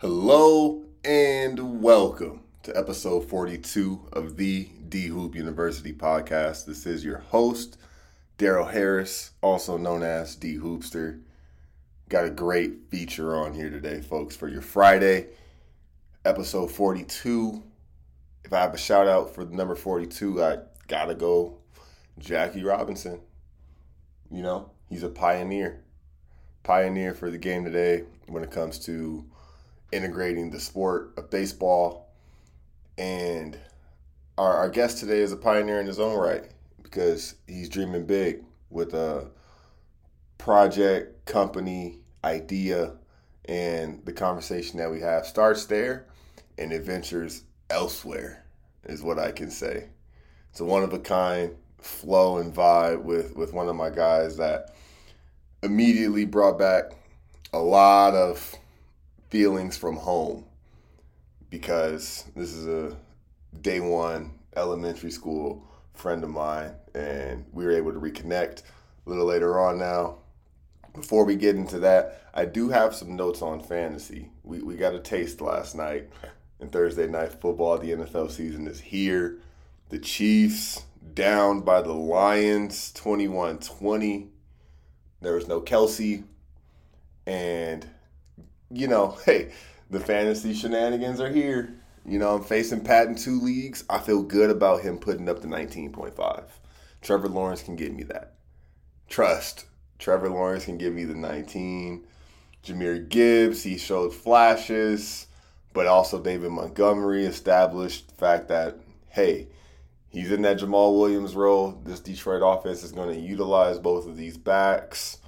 Hello and welcome to episode 42 of the D Hoop University podcast. This is your host, Daryl Harris, also known as D Hoopster. Got a great feature on here today, folks, for your Friday, episode 42. If I have a shout out for number 42, I gotta go Jackie Robinson. You know, he's a pioneer. Pioneer for the game today when it comes to integrating the sport of baseball. And our, our guest today is a pioneer in his own right because he's dreaming big with a project, company, idea, and the conversation that we have starts there and it ventures elsewhere, is what I can say. It's a one of a kind flow and vibe with, with one of my guys that immediately brought back a lot of feelings from home because this is a day one elementary school friend of mine and we were able to reconnect a little later on now. Before we get into that i do have some notes on fantasy. We, we got a taste last night and thursday night football. The nfl season is here. The chiefs down by the lions 21-20 there was no Kelce. and you know, hey, the fantasy shenanigans are here. You know, I'm facing Pat in two leagues. I feel good about him putting up the 19.5. Trevor Lawrence can give me that. Trust. Trevor Lawrence can give me the 19. Jahmyr Gibbs, he showed flashes, but also David Montgomery established the fact that, hey, he's in that Jamaal Williams role. This Detroit offense is going to utilize both of these backs.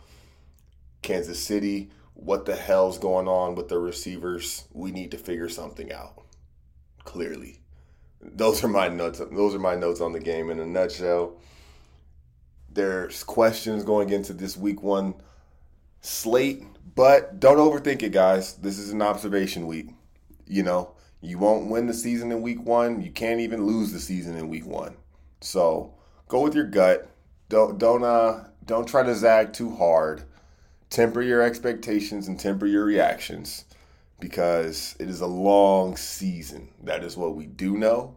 Kansas City, what the hell's going on with the receivers? We need to figure something out. Clearly. Those are my notes. Those are my notes on the game in a nutshell. There's questions going into this week one slate, but don't overthink it, guys. This is an observation week. You know, you won't win the season in week one. You can't even lose the season in week one. So go with your gut. Don't don't uh don't try to zag too hard temper your expectations and temper your reactions because it is a long season. That is what we do know.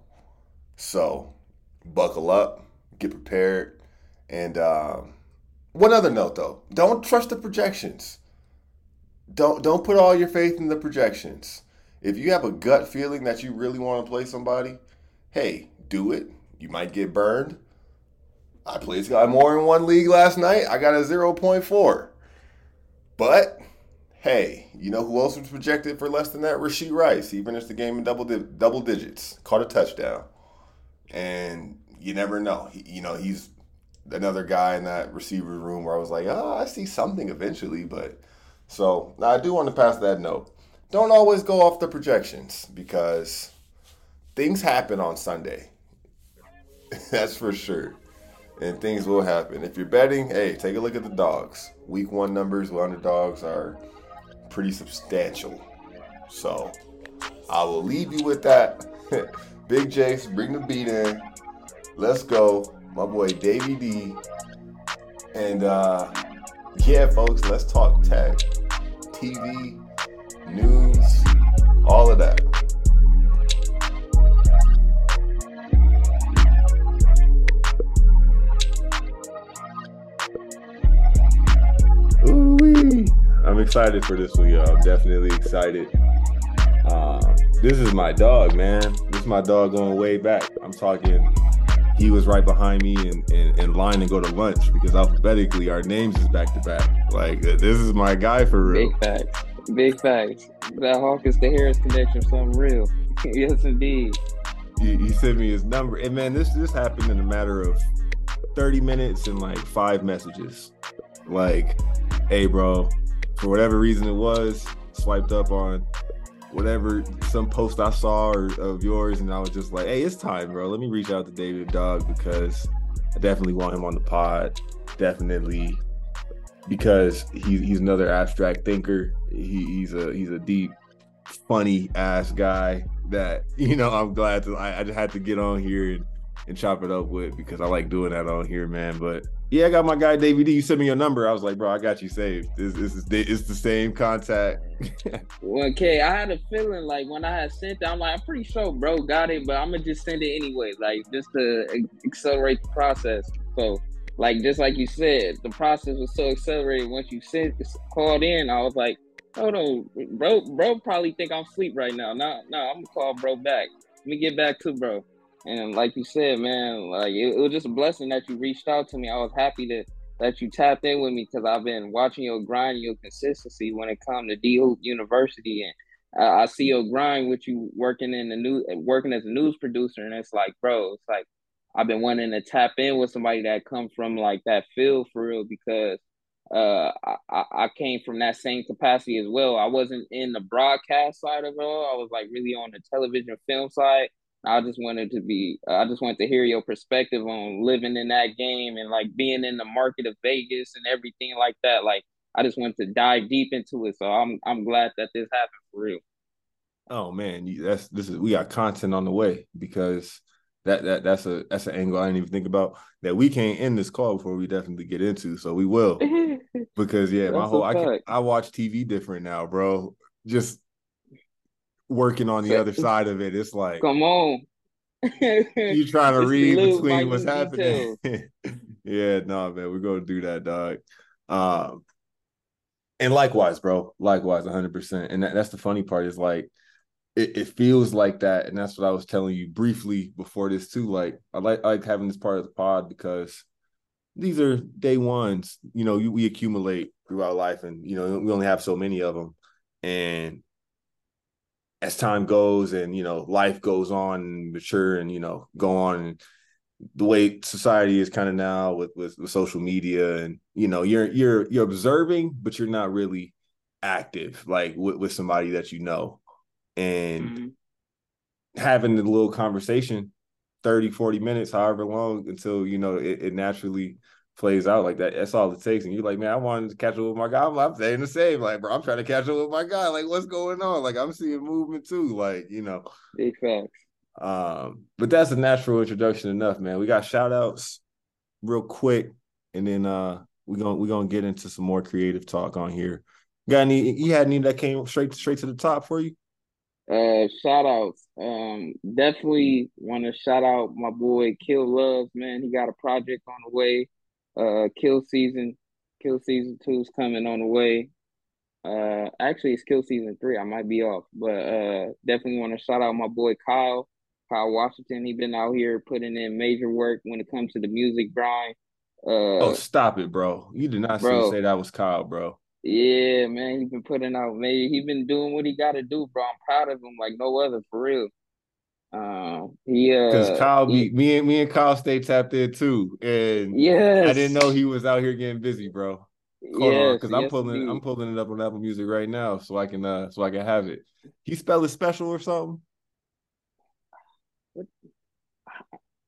So buckle up, get prepared. And um, one other note though, don't trust the projections. Don't don't put all your faith in the projections. If you have a gut feeling that you really want to play somebody, hey, do it. You might get burned. I played Skyy Moore in one league last night. I got a 0.4. But hey, you know who else was projected for less than that? Rashee Rice. He finished the game in double di- double digits, caught a touchdown, and you never know. He, you know he's another guy in that receiver room where I was like, oh, I see something eventually. But so I do want to pass that note. Don't always go off the projections because things happen on Sunday. That's for sure and things will happen. If you're betting, hey, take a look at the dogs. Week one numbers with underdogs are pretty substantial. So I will leave you with that. Big Jace, bring the beat in. Let's go. My boy Davey D. And uh yeah, folks, let's talk tech, TV, news, all of that. I'm excited for this one, y'all. I'm definitely excited. Uh, this is my dog, man. This is my dog going way back. I'm talking. He was right behind me in, in, in line to go to lunch because alphabetically our names is back to back. Like this is my guy for real. Big facts. Big facts. That Hawkins to Harris connection, something real. yes, indeed. He, he sent me his number, and man, this this happened in a matter of 30 minutes and like five messages. Like, hey, bro, for whatever reason it was, swiped up on whatever some post I saw or, of yours, and I was just like, "Hey, it's time, bro. Let me reach out to David Dog because I definitely want him on the pod. Definitely because he's he's another abstract thinker. He, he's a he's a deep, funny ass guy that you know. I'm glad to I, I just had to get on here and and chop it up with because I like doing that on here, man. But Yeah, I got my guy David D. You sent me your number. I was like, bro, I got you saved. This, this is it's the same contact. okay, I had a feeling like when I had sent it, I'm like, I'm pretty sure bro got it, but I'm gonna just send it anyway, like just to accelerate the process. So, like just like you said, the process was so accelerated once you sent called in. I was like, hold on, bro, bro, probably think I'm asleep right now. No, no, I'm gonna call bro back. Let me get back to bro. And like you said, man, like it, it, was just a blessing that you reached out to me. I was happy to that you tapped in with me because I've been watching your grind, your consistency when it comes to D Hoop University, and uh, I see your grind with you working in the new, working as a news producer, and it's like, bro, it's like I've been wanting to tap in with somebody that come from like that field for real because uh, I, I came from that same capacity as well. I wasn't in the broadcast side of it all. I was like really on the television film side. I just wanted to be, I just wanted to hear your perspective on living in that game and like being in the market of Vegas and everything like that. Like, I just wanted to dive deep into it. So I'm, I'm glad that this happened for real. Oh man, that's this is we got content on the way because that that that's a that's an angle I didn't even think about that we can't end this call before we definitely get into. So we will because yeah, my whole I can, I watch TV different now, bro. Just working on the other side of it, it's like come on. you trying to read between what's happening. yeah, no, man, we're gonna do that, dog. Um, and likewise, bro. Likewise, 100. percent And that, that's the funny part is like it, it, feels like that, and that's what I was telling you briefly before this too. Like I like I like having this part of the pod because these are day ones. You know, you, we accumulate throughout life, and you know we only have so many of them. And as time goes, and you know life goes on, and mature, and you know go on, and the way society is kind of now with, with with social media, and you know you're you're you're observing, but you're not really active like with, with somebody that you know and mm-hmm. having the little conversation 30 40 minutes however long until you know it, it, naturally plays out like that that's all it takes. And you're like man i wanted to catch up with my guy. I'm, I'm saying the same. Like bro i'm trying to catch up with my guy. Like what's going on? Like i'm seeing movement too like you know. Big facts. Um but that's a natural introduction enough man. We got shout outs real quick and then uh we're gonna we're gonna get into some more creative talk on here. Got any you had any that came straight straight to the top for you? Uh, shout outs. Um, definitely want to shout out my boy Kill Love, man. He got a project on the way. Uh, Kill season, Kill season two is coming on the way. Uh, actually, it's Kill season three. I might be off, but uh, definitely want to shout out my boy Kyle, Kyle Washington. He been out here putting in major work when it comes to the music grind. Uh, oh, stop it, bro! You did not bro, say that was Kyle, bro. Yeah, man, he been putting out. Man, he been doing what he got to do, bro. I'm proud of him like no other, for real. Um, he uh, because Kyle, he, me, me and me and Kyle stay tapped in too, and yeah, I didn't know he was out here getting busy, bro. Hold yes, on, because I'm pulling, indeed. I'm pulling it up on Apple Music right now, so I can, uh, so I can have it. He spell it special or something?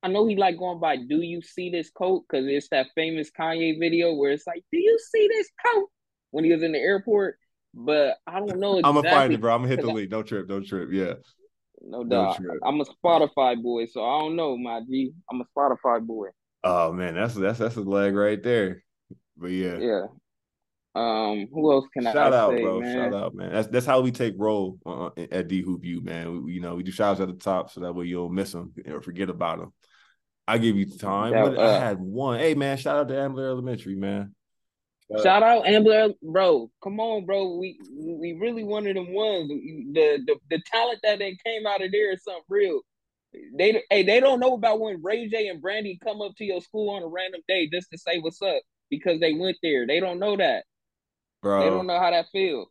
I know he like going by "Do you see this coat?" Because it's that famous Kanye video where it's like, "Do you see this coat?" when he was in the airport. But I don't know. Exactly, I'm gonna find it, bro. I'm gonna hit the link. Don't trip. Don't trip. Yeah. No doubt. I'm a Spotify boy, so I don't know, my G. I'm a Spotify boy. Oh man, that's that's that's a leg right there. But yeah. Yeah. Um, who else can shout I shout out, say, bro? Man? Shout out, man. That's that's how we take roll uh, at D Hoop U, man. We, you know, we do shouts at the top so that way you don't miss them or forget about them. I give you time. Yeah, uh, I had one. Hey, man, shout out to Ambler Elementary, man. Shout out Ambler, bro. Come on, bro. We we really one of them ones. The the, the talent that they came out of there is something real. They hey, they don't know about when Ray J and Brandy come up to your school on a random day just to say what's up because they went there. They don't know that. Bro. They don't know how that feels.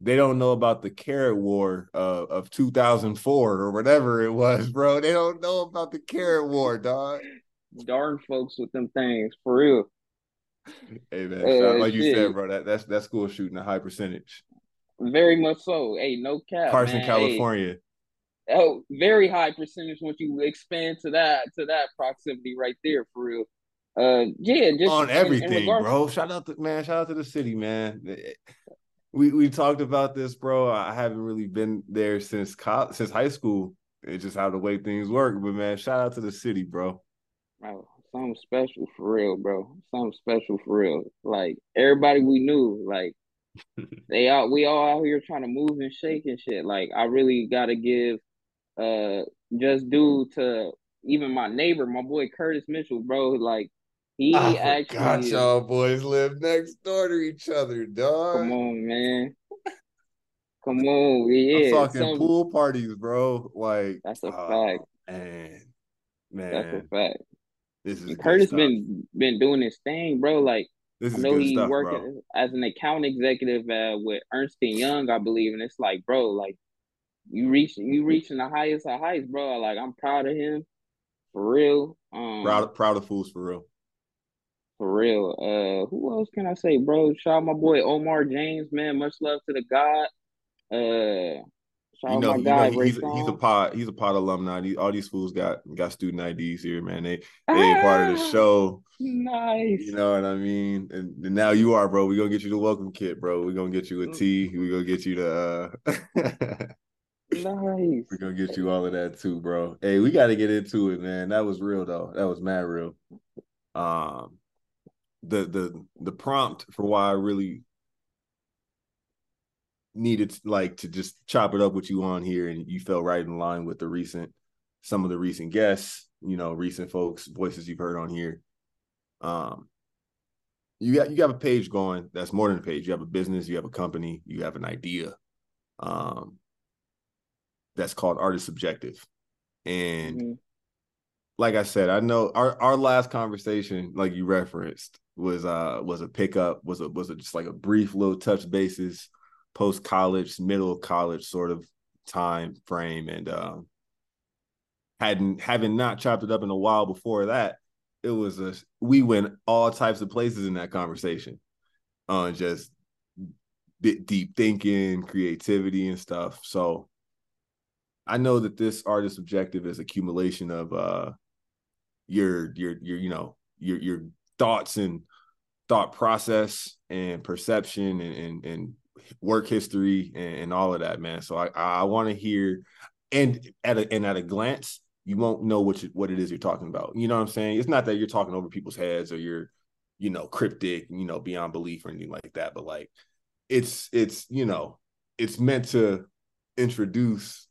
They don't know about the carrot war uh, of 2004 or whatever it was, bro. They don't know about the carrot war, dog. Darn folks with them things, for real hey man, uh, like you said, bro, that that's that school shooting a high percentage. Very much so. Hey, no cap. Carson, man. California. Hey, oh, very high percentage once you expand to that to that proximity right there for real. Uh, yeah, just on everything, in, in bro. Shout out to man. Shout out to the city, man. We we talked about this, bro. I haven't really been there since college, since high school. It's just how the way things work. But man, shout out to the city, bro. Oh, something special for real, bro. Something special for real. Like everybody we knew, like they all we all out here trying to move and shake and shit. Like I really gotta give uh just due to even my neighbor, my boy Curtis Mitchell, bro. Like he I actually is- y'all boys live next door to each other, dog. come on, man. Come on, yeah. I'm talking some- pool parties, bro. Like That's a oh, fact. Man, That's a fact. This is Curtis been been doing his thing, bro. Like This I know he's stuff, working bro. as an account executive uh, with Ernst and Young, I believe, and it's like, bro, like you reach you reaching the highest of heights, bro. Like I'm proud of him, for real. Um, Proud, proud of fools for real. for real. Uh, who else can I say, bro? Shout out my boy Omar James, man. Much love to the God. Uh, shout You out know, you guy know, he's, he's a pod, he's a pod alumni. These, all these fools got got student IDs here, man. They they ain't part of the Ah, show. Nice. You know what I mean? And, and now you are, bro. We're gonna get you the welcome kit, bro. We're gonna get you a tea. We're gonna get you the uh nice. we're gonna get you all of that too, bro. Hey, we gotta get into it, man. That was real though. That was mad real. Um the the the prompt for why I really needed like to just chop it up with you on here and you fell right in line with the recent some of the recent guests, you know, recent folks, voices you've heard on here. Um you got you have a page going that's more than a page. You have a business, you have a company, you have an idea. Um that's called Art Is Subjective. And Mhm. like I said, I know our our last conversation, like you referenced, was uh was a pickup, was a was a, just like a brief little touch basis, post college, middle college sort of time frame, and um hadn't having not chopped it up in a while before that, it was a we went all types of places in that conversation, on just bit deep thinking, creativity, and stuff. So I know that this Art Is Subjective is accumulation of uh your your your you know your your thoughts and thought process and perception and and, and work history and, and all of that, man. So I I want to hear and at a and at a glance, you won't know what you, what it is you're talking about. You know what I'm saying? It's not that you're talking over people's heads or you're you know cryptic, you know, beyond belief or anything like that, but like it's it's you know it's meant to introduce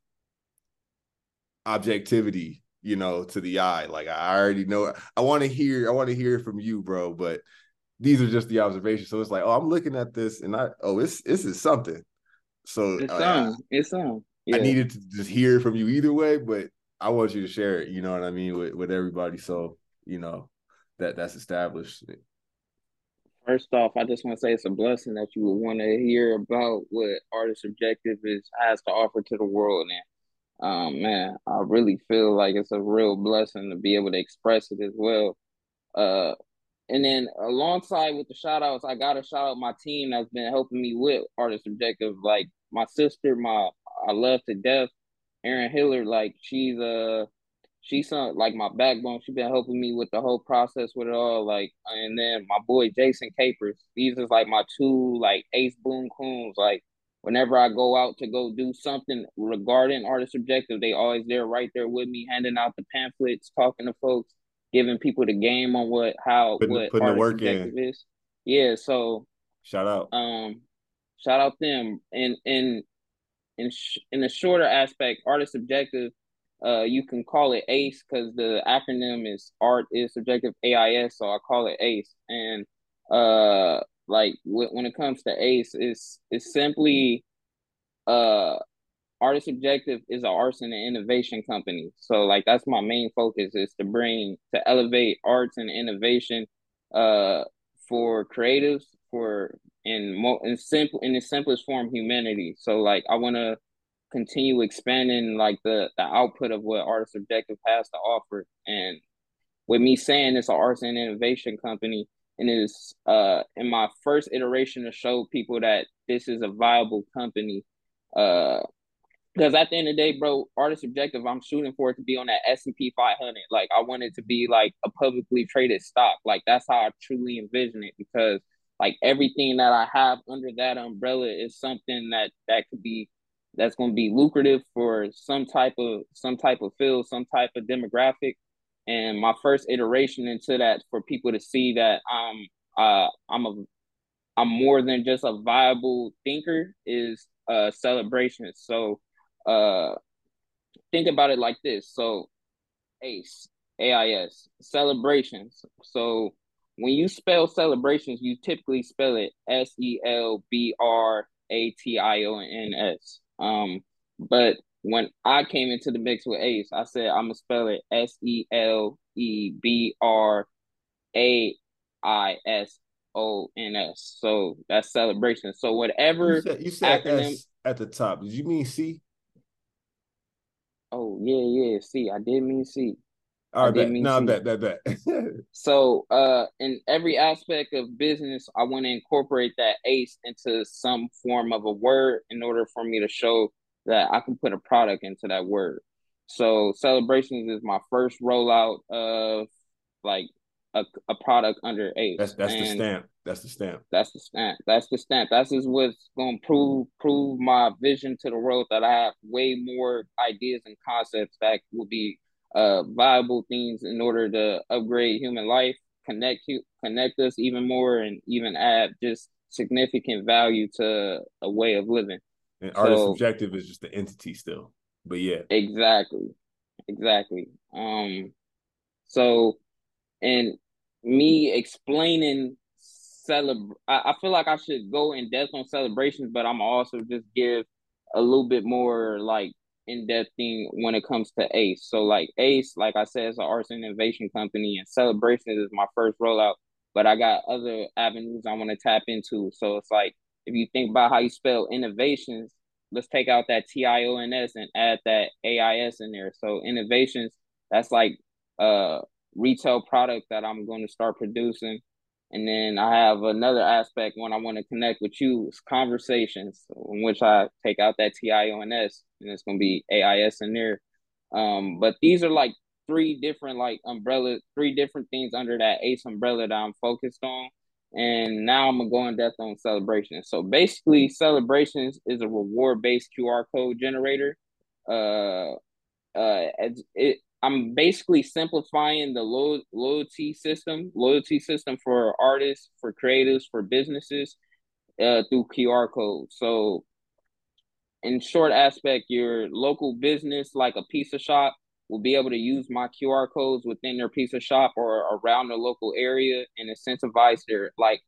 objectivity you know to the eye like i already know i want to hear i want to hear from you bro but these are just the observations so it's like oh i'm looking at this and i oh it's this is something so It's uh, on. It's on. Yeah. i needed to just hear from you either way but i want you to share it you know what i mean with, with everybody so you know that that's established First off, I just want to say it's a blessing that you would want to hear about what Art Is Subjective is has to offer to the world. And um, man, I really feel like it's a real blessing to be able to express it as well. Uh, and then alongside with the shout outs, I gotta shout out my team that's been helping me with Art Is Subjective. Like my sister, my I love to death, Erin Hillard. Like she's uh she's some like my backbone. She's been helping me with the whole process with it all. Like, and then my boy Jason Capers. These is like my two like ace boom coons. Like, whenever I go out to go do something regarding Art Is Subjective, they always there right there with me, handing out the pamphlets, talking to folks, giving people the game on what how Putting- what putting the work in. objective is. Yeah, so shout out um shout out them and and in sh- in a shorter aspect Art Is Subjective uh you can call it ace because the acronym is art is subjective ais so i call it ace and uh like w- when it comes to ace it's it's simply uh Art Is Subjective is an arts and innovation company. So like that's my main focus is to bring to elevate arts and innovation uh for creatives for in mo in simple in the simplest form humanity. So like i want to continue expanding like the the output of what Art Is Subjective has to offer. And with me saying it's an arts and innovation company and it's uh in my first iteration to show people that this is a viable company uh because at the end of the day, bro, Art Is Subjective, I'm shooting for it to be on that S and P 500. Like I want it to be like a publicly traded stock. Like that's how I truly envision it. Because like everything that I have under that umbrella is something that that could be that's going to be lucrative for some type of some type of field, some type of demographic. And my first iteration into that for people to see that I'm uh I'm a I'm more than just a viable thinker is uh Celebraisions. So uh think about it like this. So ACE, AIS, Celebraisions. So when you spell celebrations, you typically spell it S E L B R A T I O N S. Um, but when I came into the mix with Ace, I said I'm gonna spell it S E L E B R A I S O N S. So that's celebration. So whatever you said, you said acronym S at the top. Did you mean C? Oh yeah, yeah. See, I did mean see. All right, bet. No, C. bet, bet, bet. so, uh, in every aspect of business, I want to incorporate that ACE into some form of a word in order for me to show that I can put a product into that word. So, Celebraisions is my first rollout of like a, a product under ACE. That's that's and the stamp. That's the stamp. That's the stamp. That's the stamp. That's just what's gonna prove prove my vision to the world that I have way more ideas and concepts that will be uh viable things in order to upgrade human life, connect connect us even more, and even add just significant value to a way of living. And artist so, objective is just the entity still, but yeah, exactly, exactly. Um, so and me explaining celebrate. I, I feel like I should go in depth on Celebraisions, but I'm also just give a little bit more like in depth thing when it comes to Ace. So like Ace, like I said, is an arts and innovation company, and Celebraisions is my first rollout. But I got other avenues I want to tap into. So it's like if you think about how you spell innovations, let's take out that T I O N S and add that A I S in there. So innovations, that's like uh retail product that I'm going to start producing. And then I have another aspect when I want to connect with you is conversations, in which I take out that T I O N S and it's gonna be A I S in there. Um, but these are like three different like umbrella, three different things under that ACE umbrella that I'm focused on. And now I'm gonna go in depth on Celebraisions. So basically, Celebraisions is a reward based QR code generator. Uh, uh, it I'm basically simplifying the lo- loyalty system, loyalty system for artists, for creatives, for businesses uh, through QR codes. So, in short aspect, your local business, like a pizza shop, will be able to use my QR codes within their pizza shop or around the local area and incentivize their like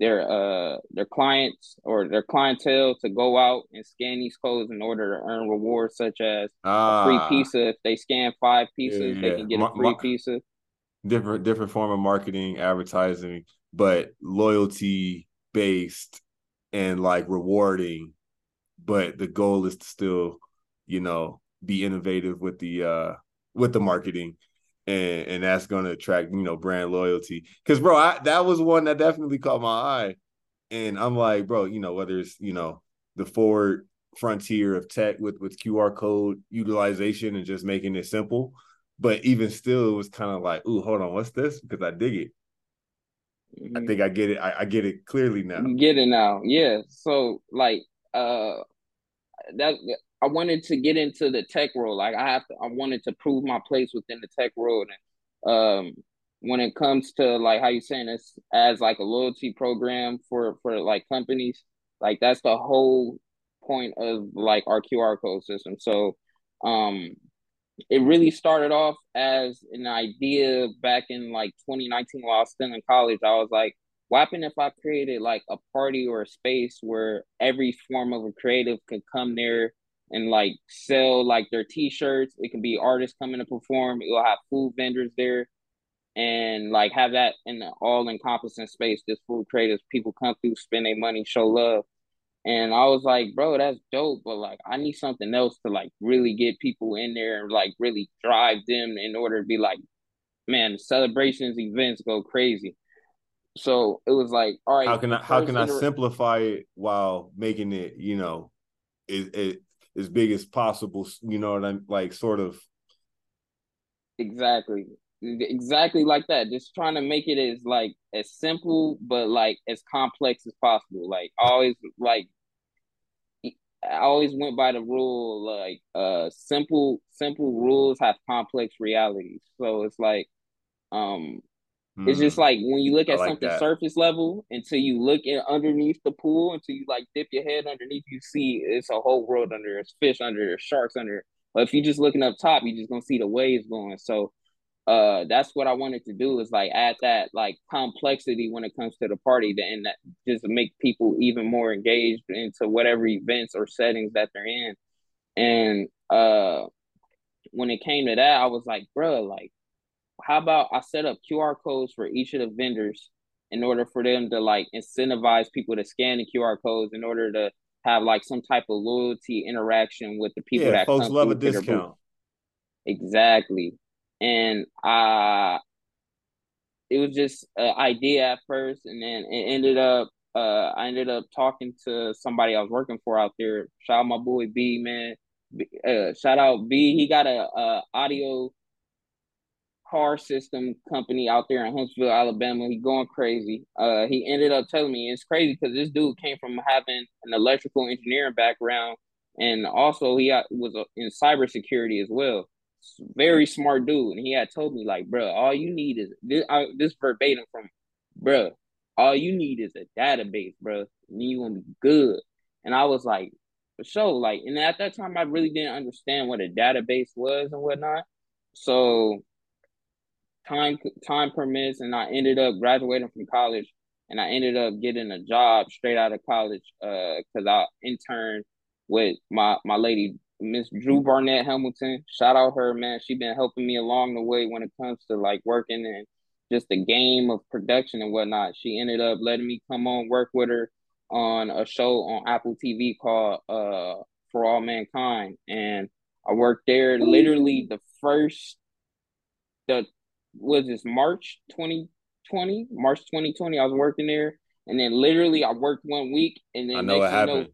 their uh their clients or their clientele to go out and scan these codes in order to earn rewards such as a free ah. pizza. If they scan five pieces, yeah, yeah. they can get a free pizza. Different different form of marketing, advertising, but loyalty based and like rewarding. But the goal is to still, you know, be innovative with the uh with the marketing and and that's going to attract you know brand loyalty. Because bro, I, that was one that definitely caught my eye, and I'm like, bro, you know whether it's you know the forward frontier of tech with with QR code utilization and just making it simple, but even still, it was kind of like, ooh, hold on, what's this? Because I dig it. Mm-hmm. I think I get it. I, I get it clearly now. get it now, yeah. So like, uh, that I wanted to get into the tech world. Like I have to, I wanted to prove my place within the tech world. And um, when it comes to like how you saying this as like a loyalty program for for like companies, like that's the whole point of like our QR code system. So um it really started off as an idea back in like 2019 while I was still in college. I was like, what happened if I created like a party or a space where every form of a creative could come there and like sell like their t-shirts. It can be artists coming to perform. You'll have food vendors there and like have that in the all encompassing space. Just food creators, people come through, spend their money, show love. And I was like, bro, that's dope, but like I need something else to like really get people in there and like really drive them in order to be like, man, Celebraisions, events go crazy. So it was like, all right. How can I how can I simplify it while making it, you know, it, it as big as possible. You know what I'm like, sort of. Exactly, exactly like that. Just trying to make it as like as simple, but like as complex as possible. Like always, like I always went by the rule like uh simple simple rules have complex realities. So it's like um mm. it's just hmm. like when you look at like something that. surface level until you look in underneath the pool until you like dip your head underneath you see it's a whole world under there's fish under there's sharks under but if you're just looking up top you're just gonna see the waves going so uh that's what I wanted to do is like add that like complexity when it comes to the party and that just make people even more engaged into whatever events or settings that they're in. And uh when it came to that, I was like, bro, like how about I set up QR codes for each of the vendors in order for them to like incentivize people to scan the QR codes in order to have like some type of loyalty interaction with the people yeah, that folks love a discount. Exactly and uh it was just an idea at first and then it ended up uh I ended up talking to somebody I was working for out there. Shout out my boy B man. Uh, shout out B. He got a, a audio car system company out there in Huntsville, Alabama. He going crazy. Uh, he ended up telling me it's crazy because this dude came from having an electrical engineering background, and also he was in cybersecurity as well very smart dude, and he had told me like, bro, all you need is this. I, this verbatim from, bro, all you need is a database, bro, and you gonna be good. And I was like, for sure, like, and at that time, I really didn't understand what a database was and whatnot. So time time permits, and I ended up graduating from college, and I ended up getting a job straight out of college, uh, because I interned with my my lady Miss Drew Barnett Hamilton. Shout out her, man. She been helping me along the way when it comes to like working and just the game of production and whatnot. She ended up letting me come on work with her on a show on Apple TV called uh For All Mankind. And I worked there literally the first the was this March 2020, March 2020. I was working there. And then literally I worked one week and then I know what happened.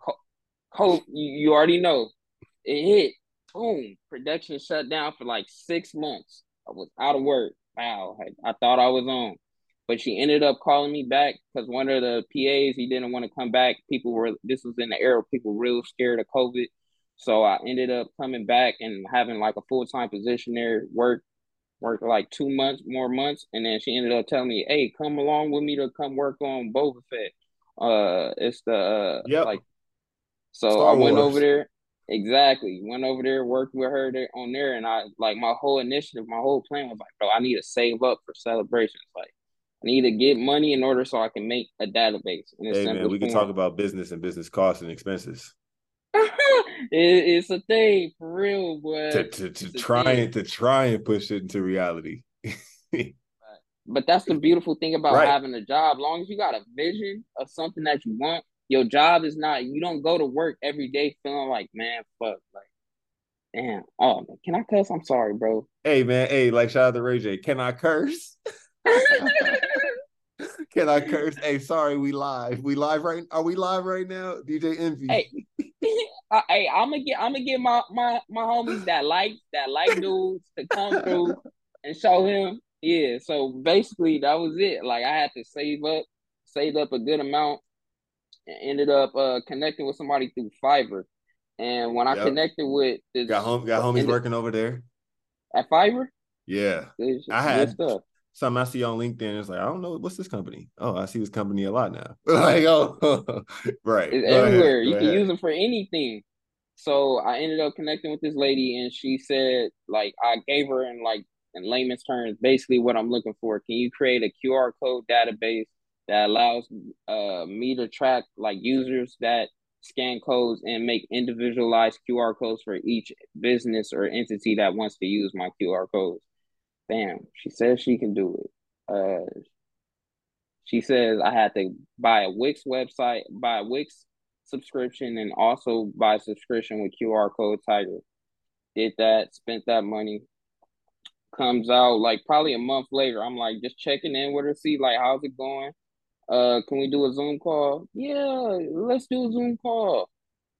Know, you already know it hit, boom, production shut down for like six months. I was out of work. Wow, I, I thought I was on. But she ended up calling me back because one of the PAs he didn't want to come back. People were this was in the era people real scared of COVID. So I ended up coming back and having like a full time position there, work worked like two months, more months, and then she ended up telling me, "Hey, come along with me to come work on Boba Fett." Uh, it's the uh, yep. like. So Star I went Wars. over there. Exactly. Went over there, worked with her there on there, and I like my whole initiative, my whole plan was like, bro, I need to save up for Celebraisions. Like, I need to get money in order so I can make a database. Hey man, we can talk about business and business costs and expenses. it, it's a thing for real, boy. To to, to try and to try and push it into reality. but that's the beautiful thing about right. having a job. As long as you got a vision of something that you want, your job is not you don't go to work every day feeling like man fuck like damn oh man, can I cuss? I'm sorry, bro. Hey man, hey, like shout out to Ray J. Can I curse? can I curse? Hey, sorry, we live. We live right are we live right now? DJ Envy. Hey, uh, hey, I'm gonna get I'm gonna get my my my homies that like that like dudes to come through and show him. Yeah, so basically that was it. Like I had to save up, save up a good amount and ended up uh, connecting with somebody through Fiverr. And when I yep. connected with this, got home, got homies working over there at Fiverr. Yeah, I had stuff. Something I see on LinkedIn. It's like I don't know what's this company. Oh, I see this company a lot now. like oh, right. It's Go everywhere. Ahead. you can use it for anything. So I ended up connecting with this lady, and she said, like, I gave her in like in layman's terms, basically what I'm looking for. Can you create a QR code database that allows uh, me to track like users that scan codes and make individualized QR codes for each business or entity that wants to use my QR codes. Bam, she says she can do it. Uh, she says I had to buy a Wix website, buy a Wix subscription, and also buy a subscription with QR Code Tiger. Did that, spent that money. Comes out like probably a month later. I'm like just checking in with her, see like how's it going uh, can we do a Zoom call? Yeah, let's do a Zoom call.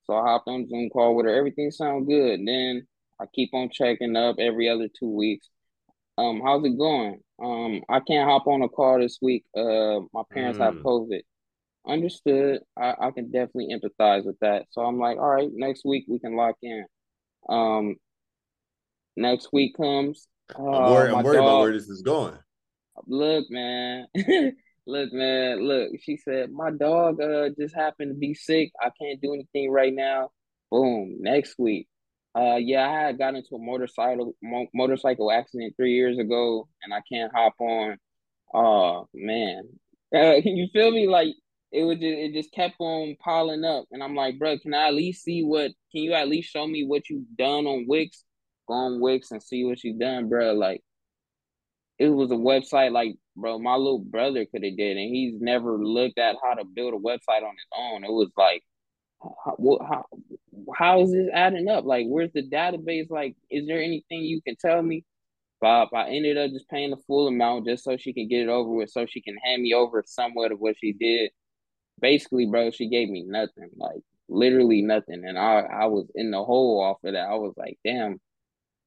So I hopped on Zoom call with her. Everything sounds good. then I keep on checking up every other two weeks. Um, how's it going? Um, I can't hop on a call this week. Uh, my parents mm. have COVID. Understood. I, I can definitely empathize with that. So I'm like, all right, next week we can lock in. Um, next week comes. Uh, I'm worried. I'm worried dog, about where this is going. Look, man. look, man. Look. She said my dog uh just happened to be sick. I can't do anything right now. Boom. Next week. Uh, yeah, I had got into a motorcycle mo- motorcycle accident three years ago, and I can't hop on. Oh man, uh, you feel me? Like it was just it just kept on piling up, and I'm like, bro, can I at least see what? Can you at least show me what you've done on Wix? Go on Wix and see what you've done, bro. Like it was a website, like bro, my little brother could have did, and he's never looked at how to build a website on his own. It was like, how, how, how is this adding up? Like, where's the database? Like, is there anything you can tell me? Bob, I ended up just paying the full amount just so she can get it over with, so she can hand me over somewhat of what she did basically, bro, she gave me nothing, like literally nothing, and I I was in the hole off of that. I was like, damn.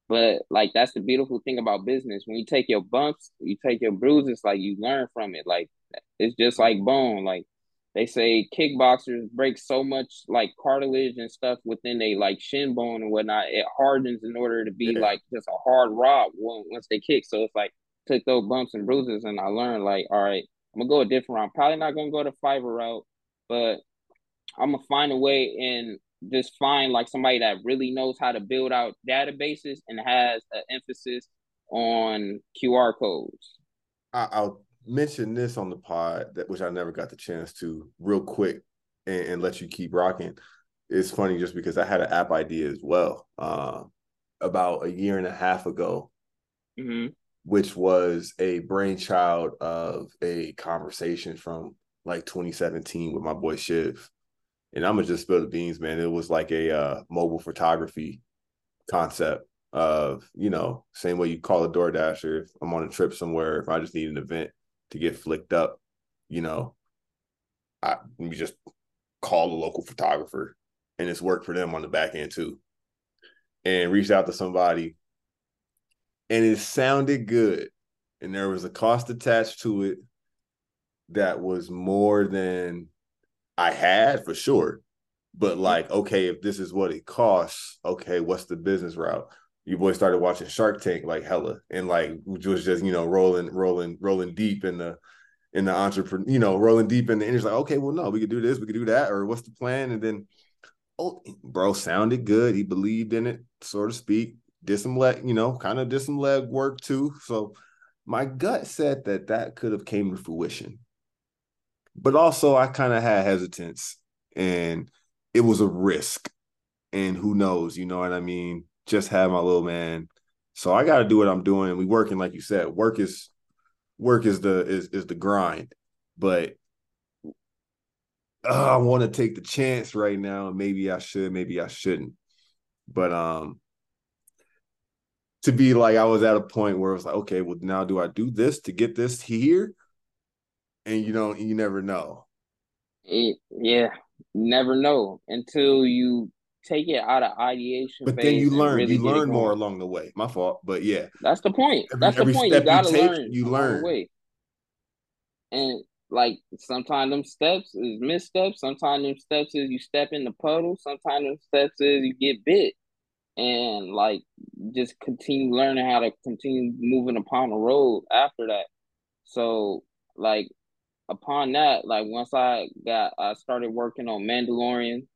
But like that's the beautiful thing about business. When you take your bumps, you take your bruises, like you learn from it. Like it's just like bone. Like they say kickboxers break so much like cartilage and stuff within a like shin bone and whatnot. It hardens in order to be yeah. like just a hard rock once they kick. So it's like took those bumps and bruises and I learned like, all right, I'm gonna go a different route. Probably not gonna go the Fiverr route, but I'm gonna find a way and just find like somebody that really knows how to build out databases and has an emphasis on QR codes. I'll mention this on the pod that which I never got the chance to real quick and, and let you keep rocking. It's funny just because I had an app idea as well uh, about a year and a half ago. Mm-hmm which was a brainchild of a conversation from like 2017 with my boy Shiv. And I'm gonna just spill the beans, man. It was like a uh, mobile photography concept of, you know, same way you call a DoorDasher. If I'm on a trip somewhere, if I just need an event to get flicked up, you know, I we just call the local photographer and it's worked for them on the back end too. And reached out to somebody and it sounded good and there was a cost attached to it that was more than I had for sure. But mm-hmm. like, okay, if this is what it costs, okay, what's the business route? You boys started watching Shark Tank like hella, and like was just you know rolling, rolling, rolling deep in the in the entrepreneur, you know, rolling deep in the industry. Like, okay, well, no, we could do this, we could do that, or what's the plan? And then, oh, bro, sounded good. He believed in it, so to speak did some leg, you know, kind of did some leg work too. So my gut said that that could have came to fruition. But also I kind of had hesitance and it was a risk. And who knows, you know what I mean? Just have my little man. So I got to do what I'm doing. We working like you said. Work is work is the is is the grind. But uh, I want to take the chance right now. Maybe I should, maybe I shouldn't. But um to be like I was at a point where it was like, okay, well now do I do this to get this here? And you don't, you never know. It, yeah, never know until you take it out of ideation. But then you learn, really you learn more along the way. My fault, but yeah, that's the point. Every, that's the point. You gotta you take, learn. You learn. Way. And like sometimes them steps is missteps. Sometimes them steps is you step in the puddle. Sometimes them steps is you get bit and like just continue learning how to continue moving upon the road after that. So like upon that, like once I got I started working on Mandalorian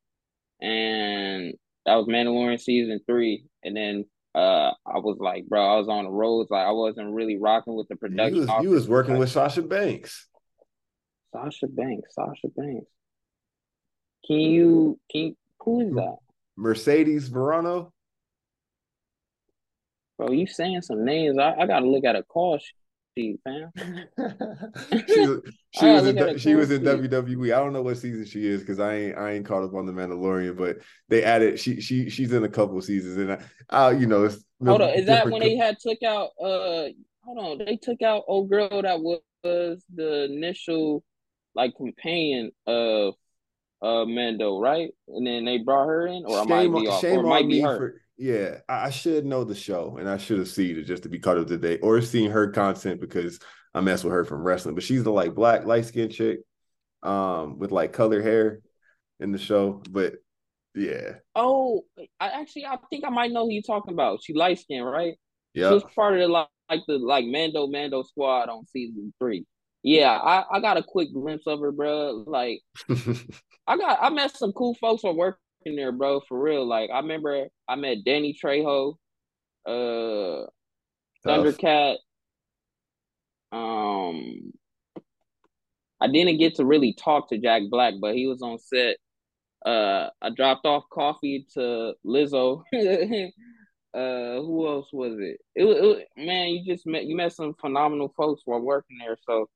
and that was Mandalorian season three. And then uh I was like, bro, I was on the roads, like I wasn't really rocking with the production. You was, you was working like, with Sasha Banks. Sasha Banks, Sasha Banks. Can you can you, who is that? Mercedes Varnado bro, you saying some names. I, I gotta look at a call sheet, fam. she was, she was in, she was in WWE. I don't know what season she is because I ain't I ain't caught up on the Mandalorian, but they added she she she's in a couple seasons and I, I you know it's hold on is that when they had took out uh hold on they took out old girl that was the initial like companion of uh Mando right and then they brought her in or shame, might be off, or might be her. For, yeah, I should know the show and I should have seen it just to be caught up to date or seen her content because I mess with her from wrestling. But she's the like black light skinned chick. um, with like color hair in the show. But yeah. Oh, I actually I think I might know who you're talking about. She light skinned, right? Yeah. She was part of the like, like the like Mando Mando squad on season three. Yeah, I, I got a quick glimpse of her, bro. Like I got I met some cool folks from working there, bro, for real. Like I remember I met Danny Trejo, uh Thundercat. Um I didn't get to really talk to Jack Black, but he was on set. Uh I dropped off coffee to Lizzo. uh who else was it? It, it man, you just met you met some phenomenal folks while working there. So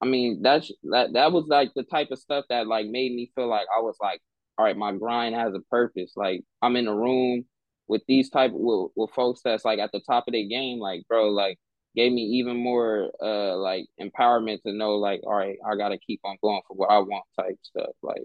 I mean, that's that that was like the type of stuff that like made me feel like I was like, all right, my grind has a purpose. Like I'm in a room with these type with, with folks that's like at the top of their game. Like, bro, like gave me even more uh like empowerment to know like, all right, I gotta keep on going for what I want type stuff. Like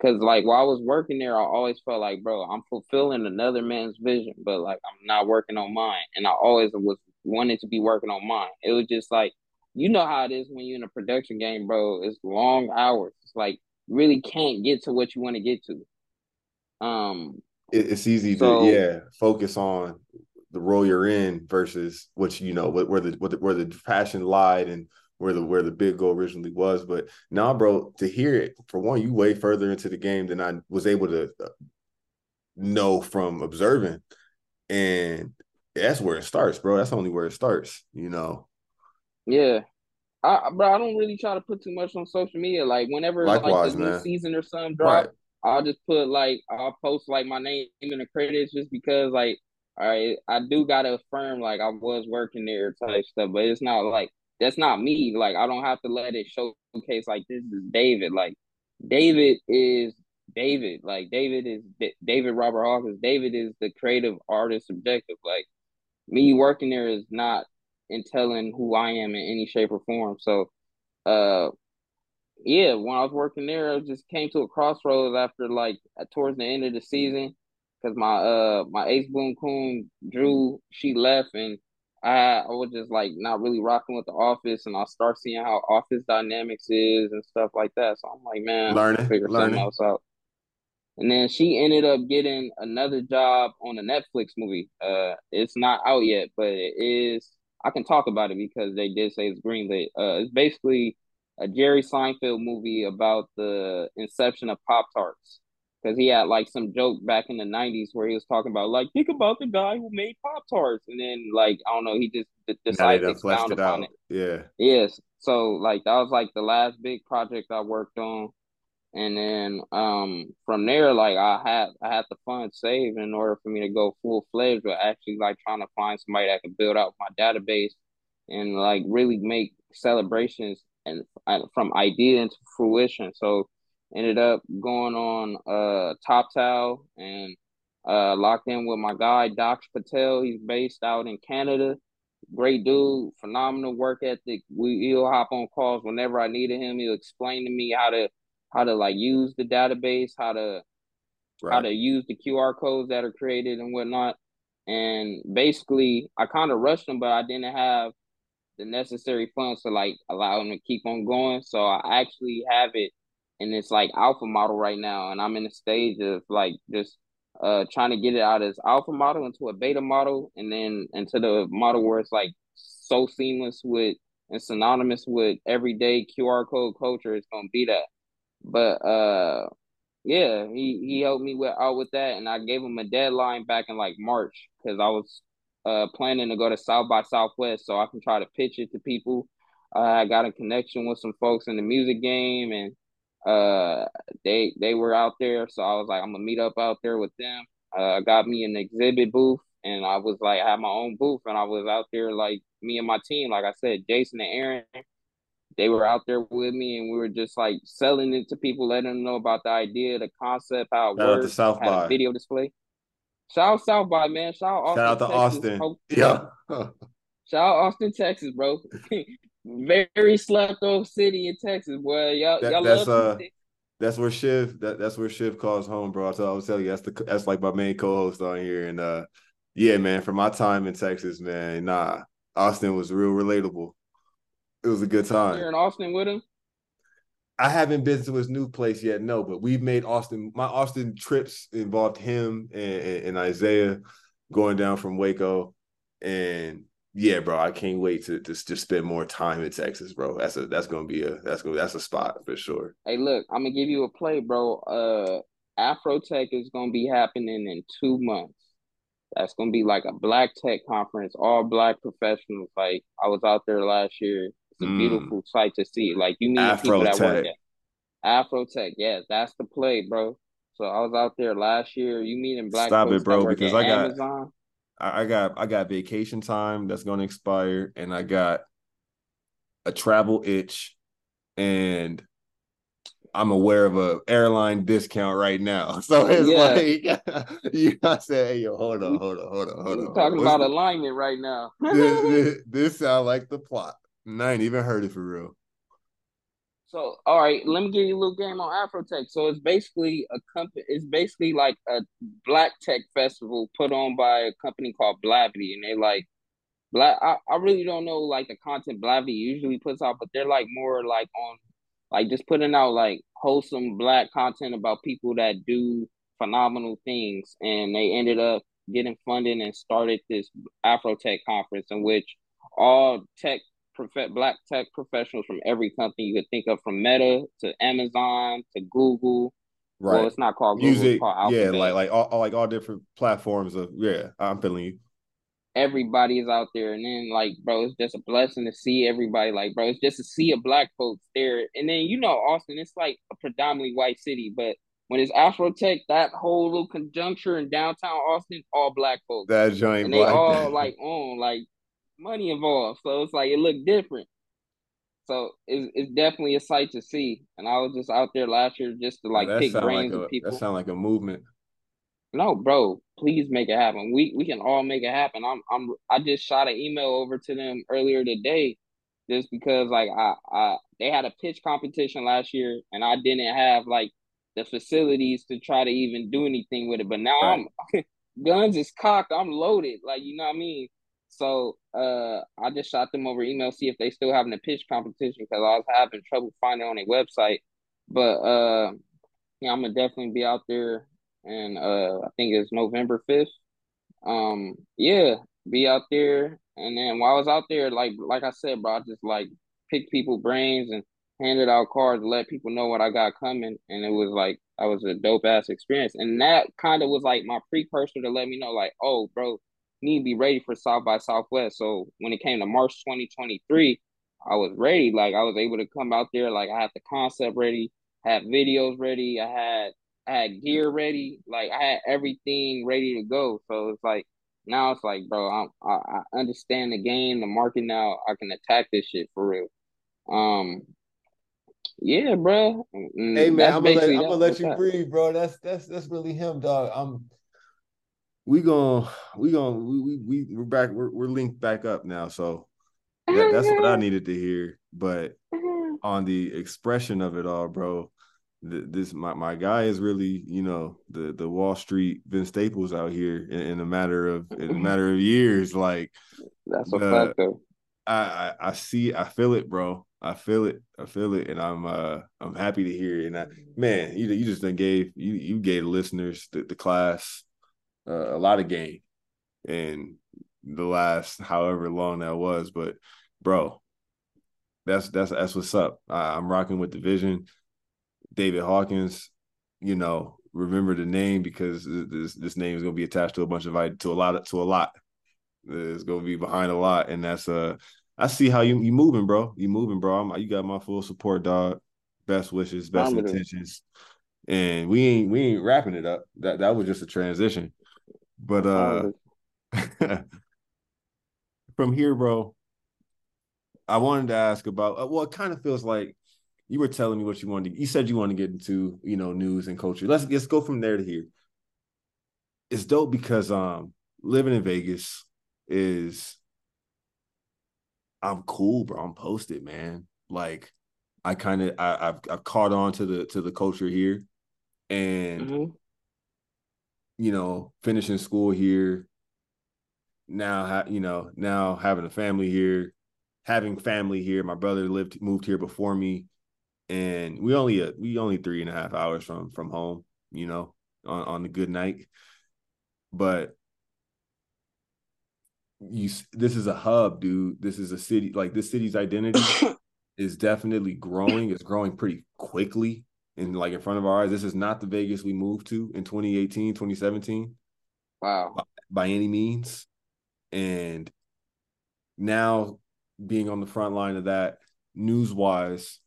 Cause like while I was working there, I always felt like, bro, I'm fulfilling another man's vision, but like I'm not working on mine. And I always was wanted to be working on mine. It was just like you know how it is when you're in a production game, bro. It's long hours. It's like really can't get to what you want to get to. Um, it's easy so, to yeah focus on the role you're in versus what you know where the, where the where the passion lied and where the where the big goal originally was. But now, nah, bro, to hear it for one, you way further into the game than I was able to uh, know from observing, and that's where it starts, bro. That's only where it starts, you know. Yeah. I bro, I don't really try to put too much on social media. Like whenever Likewise, like the new season or something drop, right. I'll just put like I'll post like my name in the credits just because like all right, I do gotta affirm like I was working there type stuff, but it's not like that's not me. Like I don't have to let it showcase like this is David. Like David is David. Like David is David Robert Hawkins. David is the creative artist objective. Like me working there is not in telling who I am in any shape or form. So, uh, yeah, when I was working there, I just came to a crossroads after like towards the end of the season because my uh my ace boom coon Drew she left and I I was just like not really rocking with the office and I start seeing how office dynamics is and stuff like that. So I'm like, man, learning, figure learning. something else out. And then she ended up getting another job on a Netflix movie. Uh, it's not out yet, but it is I can talk about it because they did say it's greenlit. Uh, it's basically a Jerry Seinfeld movie about the inception of Pop Tarts. Because he had like some joke back in the '90s where he was talking about like think about the guy who made Pop Tarts, and then like I don't know, he just d- decided to expound it upon it. Yeah. Yes. So like that was like the last big project I worked on and then um from there like i had i had the funds saved in order for me to go full-fledged but actually like trying to find somebody that could build out my database and like really make Celebraisions and from idea into fruition. So ended up going on uh Toptal and uh locked in with my guy Doc Patel. He's based out in Canada. Great dude phenomenal work ethic. We he'll hop on calls whenever I needed him. He'll explain to me how to how to like use the database, how to right. how to use the QR codes that are created and whatnot. And basically, I kind of rushed them, but I didn't have the necessary funds to like allow them to keep on going. So I actually have it in this like alpha model right now, and I'm in the stage of like just uh trying to get it out as alpha model into a beta model, and then into the model where it's like so seamless with and synonymous with everyday QR code culture. It's gonna be that. But uh, yeah, he he helped me with out with that, and I gave him a deadline back in like March because I was uh planning to go to South by Southwest so I can try to pitch it to people. Uh, I got a connection with some folks in the music game, and uh, they they were out there, so I was like, I'm gonna meet up out there with them. Uh, got me an exhibit booth, and I was like, I had my own booth, and I was out there like me and my team, like I said, Jason and Aaron they were out there with me and we were just like selling it to people, letting them know about the idea, the concept, how it Shout works. Out to South had by. a video display. Shout out South by man. Shout out Austin. Shout out to Texas. Austin. Yeah. Shout out Austin, Texas, bro. Very slept off city in Texas, boy. Y'all, that, y'all that's love uh, that's where Shiv that, that's where Shiv calls home, bro. So I was telling you that's the that's like my main co-host on here. And uh yeah, man, for my time in Texas, man, nah, Austin was real relatable it was a good time. You're in Austin with him. I haven't been to his new place yet, no, but we've made Austin. My Austin trips involved him and, and, Isaiah going down from Waco, and yeah, bro, I can't wait to, to just spend more time in Texas, bro. That's a that's gonna be a that's gonna that's a spot for sure. Hey, look, I'm gonna give you a play, bro. Uh, Afrotech is gonna be happening in two months. That's gonna be like a black tech conference, all black professionals. Like I was out there last year. It's a mm. beautiful sight to see. Like you meet people that work at Afrotech. Yeah, that's the play, bro. So I was out there last year. You meeting black Stop it, bro, because I got Amazon. I got I got vacation time that's gonna expire, and I got a travel itch, and I'm aware of a airline discount right now. So it's yeah. like you gotta say, hey, yo, hold on, hold on, hold on, hold on. talking about alignment right now. this, this, this sounds like the plot. And I ain't even heard it for real. So, all right, let me give you a little game on Afrotech. So it's basically a company. It's basically like a black tech festival put on by a company called Blavity, and they like black. I, I really don't know like the content Blavity usually puts out, but they're like more like on like just putting out like wholesome black content about people that do phenomenal things, and they ended up getting funding and started this Afrotech conference in which all tech prof- black tech professionals from every company you could think of, from Meta to Amazon to Google. Right. Well, it's not called Google. Music, called yeah, like like all, like all different platforms of yeah. I'm feeling you. Everybody's out there, and then like, bro, it's just a blessing to see everybody. Like, bro, it's just to see a black folks there, and then you know, Austin, it's like a predominantly white city, but when it's Afro Tech, that whole little conjuncture in downtown Austin, all black folks. That joint, and they black. all like on like money involved. So it's like it looked different. So it's, it's definitely a sight to see. And I was just out there last year just to like pick brains like a, people. That sound like a movement. No, bro, please make it happen. We we can all make it happen. I'm I'm I just shot an email over to them earlier today just because like I, I they had a pitch competition last year and I didn't have like the facilities to try to even do anything with it. But now right. I'm guns is cocked, I'm loaded. Like you know what I mean? So uh, I just shot them over email, see if they still having a pitch competition because I was having trouble finding on their website. But uh, yeah, I'm gonna definitely be out there, and uh, I think it's November fifth. Um, yeah, be out there, and then while I was out there, like like I said, bro, I just like pick people brains and handed out cards let people know what I got coming, and it was like I was a dope ass experience, and that kind of was like my precursor to let me know, like, oh, bro, need to be ready for South by Southwest. So when it came to March 2023, I was ready. Like I was able to come out there. Like I had the concept ready, had videos ready, I had I had gear ready, like I had everything ready to go. So it's like now it's like, bro, I'm, I, I understand the game, the market now. I can attack this shit for real. Um, yeah, bro. Mm, hey man, I'm gonna let, I'm gonna let you breathe, bro. That's that's that's really him, dog. I'm we going we going we we we're back we're, we're linked back up now. So that, that's what i needed to hear. But on the expression of it all bro this my, my guy is really you know the the wall street vince staples out here in, in a matter of in a matter of years. Like that's a fact though. I, I i see i feel it bro. I feel it. I feel it, and I'm uh I'm happy to hear it. And I, man, you you just gave you you gave listeners the, the class uh, a lot of game in the last however long that was. But bro, that's that's that's what's up. I, I'm rocking with the vision. David Hawkins, you know, remember the name because this this name is gonna be attached to a bunch of to a lot to a lot. It's gonna be behind a lot, and that's uh I see how you you moving, bro. You moving, bro. I'm, you got my full support, dog. Best wishes, best intentions, and we ain't we ain't wrapping it up. That that was just a transition. But uh from here, bro, I wanted to ask about uh, well, it kind of feels like you were telling me what you wanted to, you said you want to get into, you know, news and culture. Let's let's go from there to here. It's dope because um living in Vegas is I'm cool, bro. I'm posted, man. Like I kind of I, I've I've caught on to the to the culture here, and mm-hmm you know, finishing school here, now you know, now having a family here, having family here. My brother lived moved here before me. and we only uh, we only three and a half hours from from home, you know, on on the good night. But you, this is a hub, dude. This is a city. Like this city's identity is definitely growing. It's growing pretty quickly and like in front of our eyes. This is not the Vegas we moved to in 2018, 2017. Wow. By, by any means. And now being on the front line of that news wise,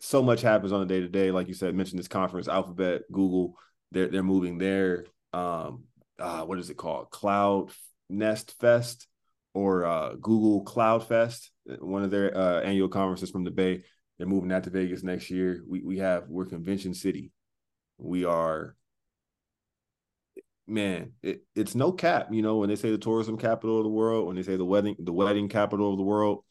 so much happens on a day to day. Like you said, mentioned this conference, Alphabet, Google, they're they're moving their um uh what is it called? Cloud Next Fest or uh Google Cloud Fest, one of their uh annual conferences from the Bay. They're moving out to Vegas next year. We we have we're convention city. We are man, it, it's no cap. You know, when they say the tourism capital of the world, when they say the wedding, the wedding capital of the world,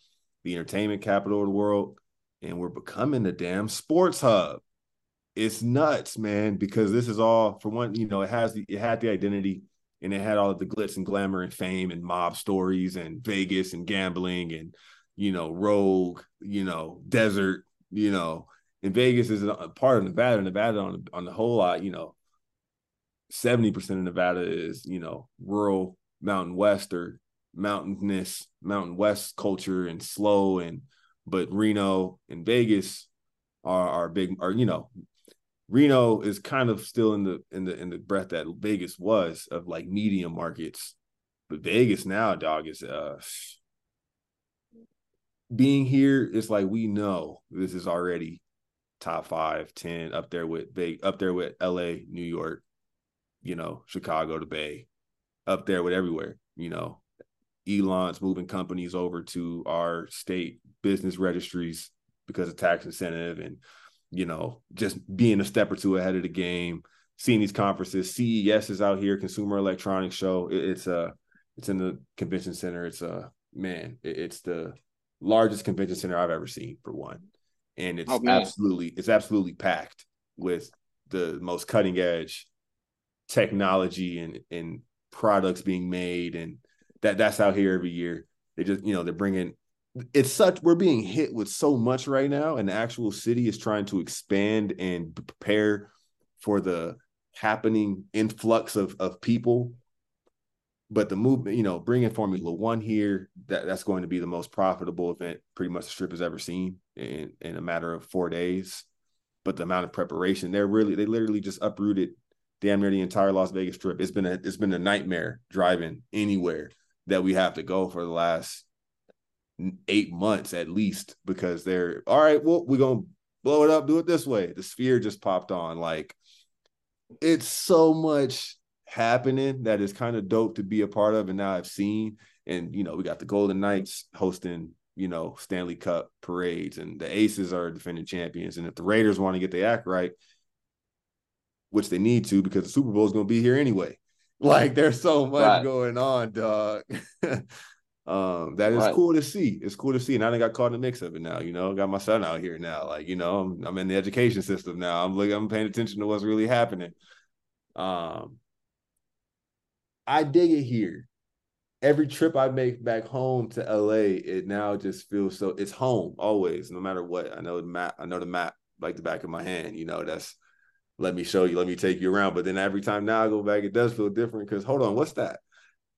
the entertainment capital of the world, and we're becoming the damn sports hub. It's nuts, man, because this is all for one, you know, it has the it had the identity and it had all of the glitz and glamour and fame and mob stories and Vegas and gambling and you know, rogue, you know, desert, you know, and Vegas is a part of Nevada. Nevada on on the whole lot, you know, 70% of Nevada is, you know, rural mountain west or mountainous mountain west culture and slow and but Reno and Vegas are are big are you know Reno is kind of still in the in the in the breath that Vegas was of like medium markets but Vegas now dog is uh being here it's like we know this is already top five, 10 up there with up there with LA, New York, you know, Chicago to Bay, up there with everywhere, you know. Elon's moving companies over to our state business registries because of tax incentive and you know just being a step or two ahead of the game seeing these conferences. CES is out here consumer electronics show. It's a it's in the convention center. It's a man it's the largest convention center i've ever seen for one. And it's oh, absolutely it's absolutely packed with the most cutting edge technology and and products being made. And that that's out here every year. They just you know they're bringing it's such we're being hit with so much right now. And the actual city is trying to expand and prepare for the happening influx of of people but the movement you know bringing formula one here that that's going to be the most profitable event pretty much the strip has ever seen in in a matter of four days but the amount of preparation they're really they literally just uprooted damn near the entire las vegas strip it's been a it's been a nightmare driving anywhere that we have to go for the last eight months at least because they're all right. Well, we're gonna blow it up, do it this way. The sphere just popped on. Like it's so much happening that is kind of dope to be a part of. And now I've seen, and you know, we got the Golden Knights hosting, you know, Stanley Cup parades, and the Aces are defending champions. And if the Raiders want to get the act right, which they need to because the Super Bowl is gonna be here anyway. Like there's so much right. going on, dog. um, that is right. cool to see. It's cool to see. And I got caught in the mix of it now. You know, got my son out here now. Like, you know, I'm, I'm in the education system now. I'm looking, I'm paying attention to what's really happening. Um, I dig it here. Every trip I make back home to LA, it now just feels so it's home always, no matter what. I know the map, I know the map like the back of my hand. You know, that's let me show you, let me take you around. But then every time now I go back, it does feel different because hold on, what's that?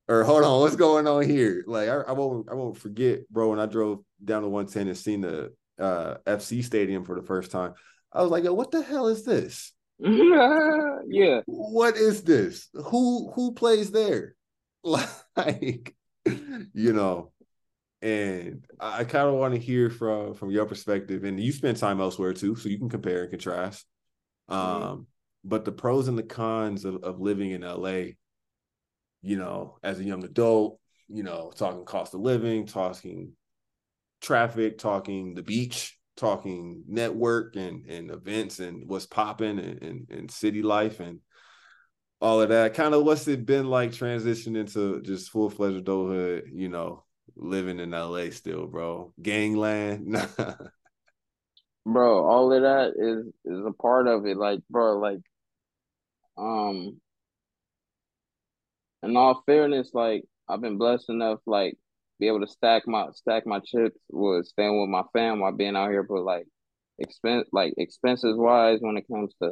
Or hold on, what's going on here? Like I, I won't I won't forget, bro, when I drove down to 110 and seen the uh, FC stadium for the first time. I was like, yo, what the hell is this? yeah. What is this? Who who plays there? Like, you know, and I kind of want to hear from from your perspective. And you spend time elsewhere too, so you can compare and contrast. Mm-hmm. Um, but the pros and the cons of, of living in LA, you know, as a young adult, you know, talking cost of living, talking traffic, talking the beach, talking network and, and events and what's popping and, and, and city life and all of that. Kind of what's it been like transitioning into just full fledged adulthood, you know, living in LA still, bro. Gangland. bro all of that is is a part of it like bro like um in all fairness like i've been blessed enough like be able to stack my stack my chips with staying with my fam while being out here but like expense like expenses wise when it comes to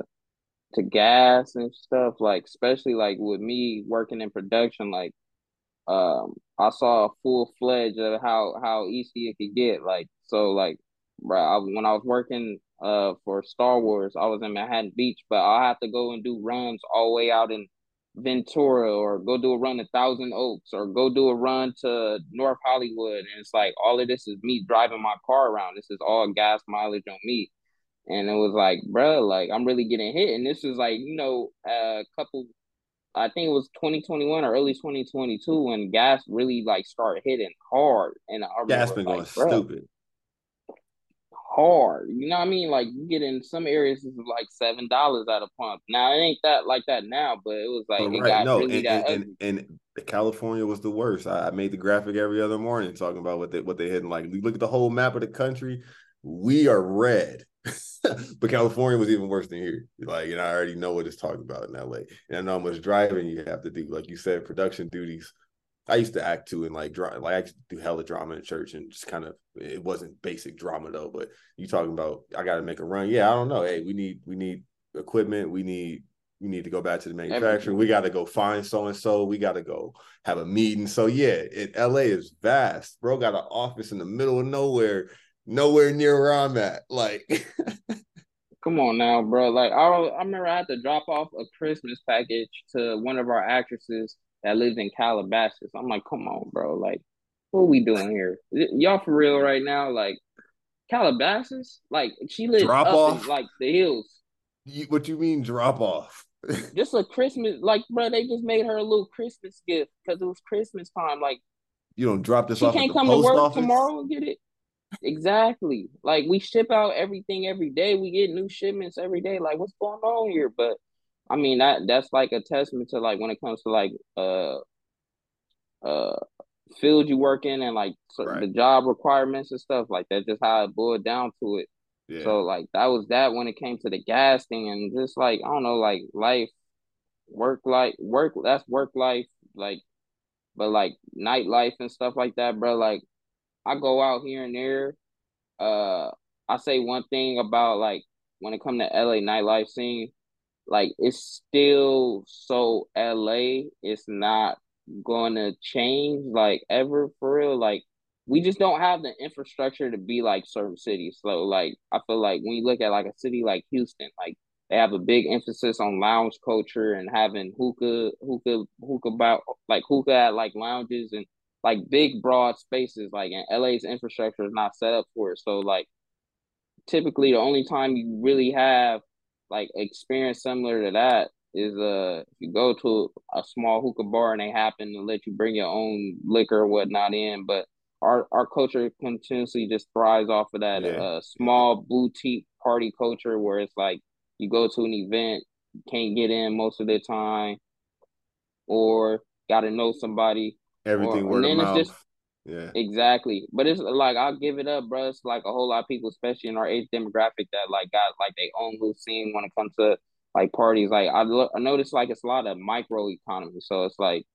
to gas and stuff. Like especially like with me working in production, like um I saw a full fledged of how how easy it could get. Like so like bro, I, when I was working uh for Star Wars, I was in Manhattan Beach, but I have to go and do runs all the way out in Ventura or go do a run to Thousand Oaks or go do a run to North Hollywood. And it's like all of this is me driving my car around. This is all gas mileage on me. And it was like, bro, like I'm really getting hit. And this was like, you know, a couple I think it was 2021 or early 2022 when gas really like started hitting hard. And I gas been like, going stupid hard. You know what I mean? Like you get in some areas it's like seven dollars at a pump. Now it ain't that like that now, but it was like it right. got no, really and, and, and, and, California was the worst. I, made the graphic every other morning talking about what they what they hitting. Like you look at the whole map of the country, we are red. but California was even worse than here. Like, and I already know what it's talking about in LA. And I know how much driving you have to do. Like you said, production duties I used to act too and like drama, like I used to do hella drama in church and just kind of it wasn't basic drama though. But you talking about I got to make a run? Yeah, I don't know. Hey, we need we need equipment. We need we need to go back to the manufacturing. We got to go find so and so. We got to go have a meeting. So yeah, it LA is vast. Bro got an office in the middle of nowhere, nowhere near where I'm at. Like. Come on now, bro. Like I, I remember I had to drop off a Christmas package to one of our actresses that lives in Calabasas. I'm like, come on, bro. Like, what are we doing here? Y'all for real right now? Like, Calabasas? Like, she lives drop up off? In, like the hills. You, what you mean drop off? just a Christmas, like, bro. They just made her a little Christmas gift because it was Christmas time. Like, you don't drop this she off. She can't come to work office? tomorrow and get it. Exactly. Like we ship out everything every day. We get new shipments every day. Like, what's going on here? But I mean that that's like a testament to like when it comes to like uh uh field you work in and like right. the job requirements and stuff like that. Just how it boiled down to it. Yeah. So like that was that when it came to the gas thing and just like I don't know like life, work life, work that's work life like, but like nightlife and stuff like that, bro. Like I go out here and there. Uh, I say one thing about like when it come to LA nightlife scene like it's still so LA. It's not gonna change like ever for real. Like we just don't have the infrastructure to be like certain cities. So like I feel like when you look at like a city like Houston, like they have a big emphasis on lounge culture and having hookah, hookah, hookah about like hookah at like lounges and like big broad spaces. Like and LA's infrastructure is not set up for it. So like typically the only time you really have like experience similar to that is uh you go to a small hookah bar and they happen to let you bring your own liquor or whatnot in, but our our culture continuously just thrives off of that yeah. uh small boutique party culture where it's like you go to an event, can't get in most of the time, or got to know somebody. Everything or, word of mouth. Just, yeah. Exactly. But it's like I'll give it up, bro. It's like a whole lot of people, especially in our age demographic, that like got like they own little scene when it comes to like parties. Like I look I noticed like it's a lot of micro economy. So it's like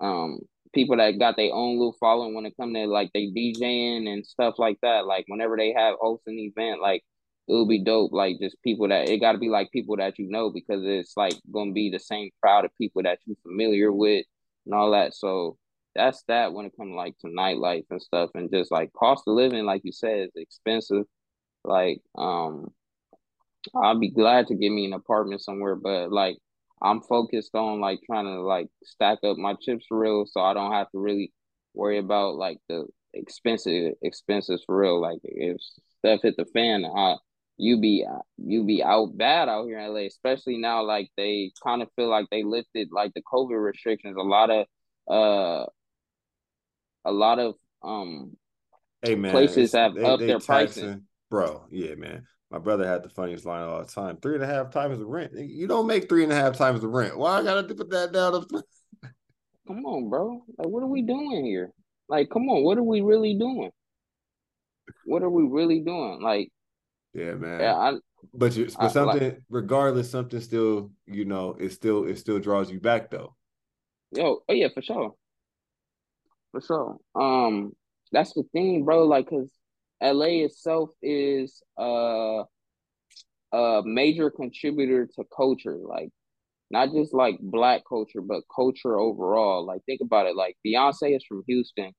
um people that got their own little following when it comes to like they DJing and stuff like that. Like whenever they have host an event, like it'll be dope. Like just people that it got to be like people that you know because it's like gonna be the same crowd of people that you're familiar with and all that. So that's that when it comes like to nightlife and stuff and just like cost of living, like you said, is expensive. Like, um, I'll be glad to get me an apartment somewhere, but like I'm focused on like trying to like stack up my chips real, so I don't have to really worry about like the expensive expenses for real. Like if stuff hit the fan, I you be you be out bad out here in LA, especially now. Like they kind of feel like they lifted like the COVID restrictions. A lot of uh a lot of um hey man places have they, upped they their taxing, pricing. Bro, yeah, man. My brother had the funniest line all the time. Three and a half times the rent. You don't make three and a half times the rent. Why I gotta put that down? come on, bro. Like, what are we doing here? Like, come on, what are we really doing? What are we really doing? Like, yeah, man. Yeah, I, but you, but I, something, like, regardless, something still, you know, it still it still draws you back though. Yo, oh yeah, for sure for sure. Um, that's the thing, bro. Like, cause LA itself is uh, a major contributor to culture, like not just like black culture, but culture overall. Like think about it, like Beyonce is from Houston,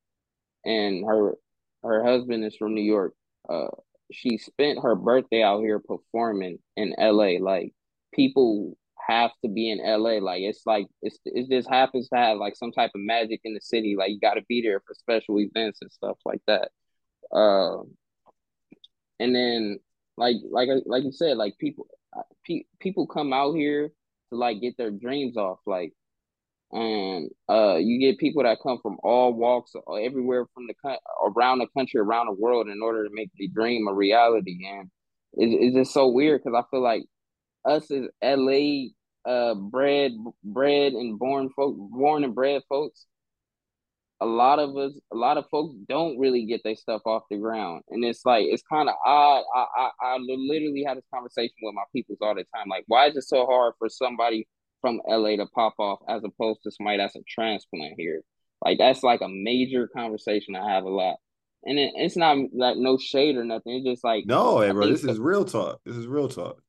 and her her husband is from New York. Uh, she spent her birthday out here performing in LA. Like people have to be in LA. Like it's like it's it just happens to have like some type of magic in the city. Like you got to be there for special events and stuff like that. Uh, and then like like like you said, like people pe- people come out here to like get their dreams off. Like and uh, you get people that come from all walks, uh, everywhere from the around the country, around the world, in order to make the dream a reality. And it's, it's just so weird because I feel like us as LA uh bred bred and born folk born and bred folks a lot of us a lot of folks don't really get their stuff off the ground and it's like it's kind of odd I, I i literally had this conversation with my peoples all the time like why is it so hard for somebody from LA to pop off as opposed to somebody that's a transplant here. Like that's like a major conversation I have a lot. And it, it's not like no shade or nothing. It's just like No, hey, bro, this is real talk. This is real talk.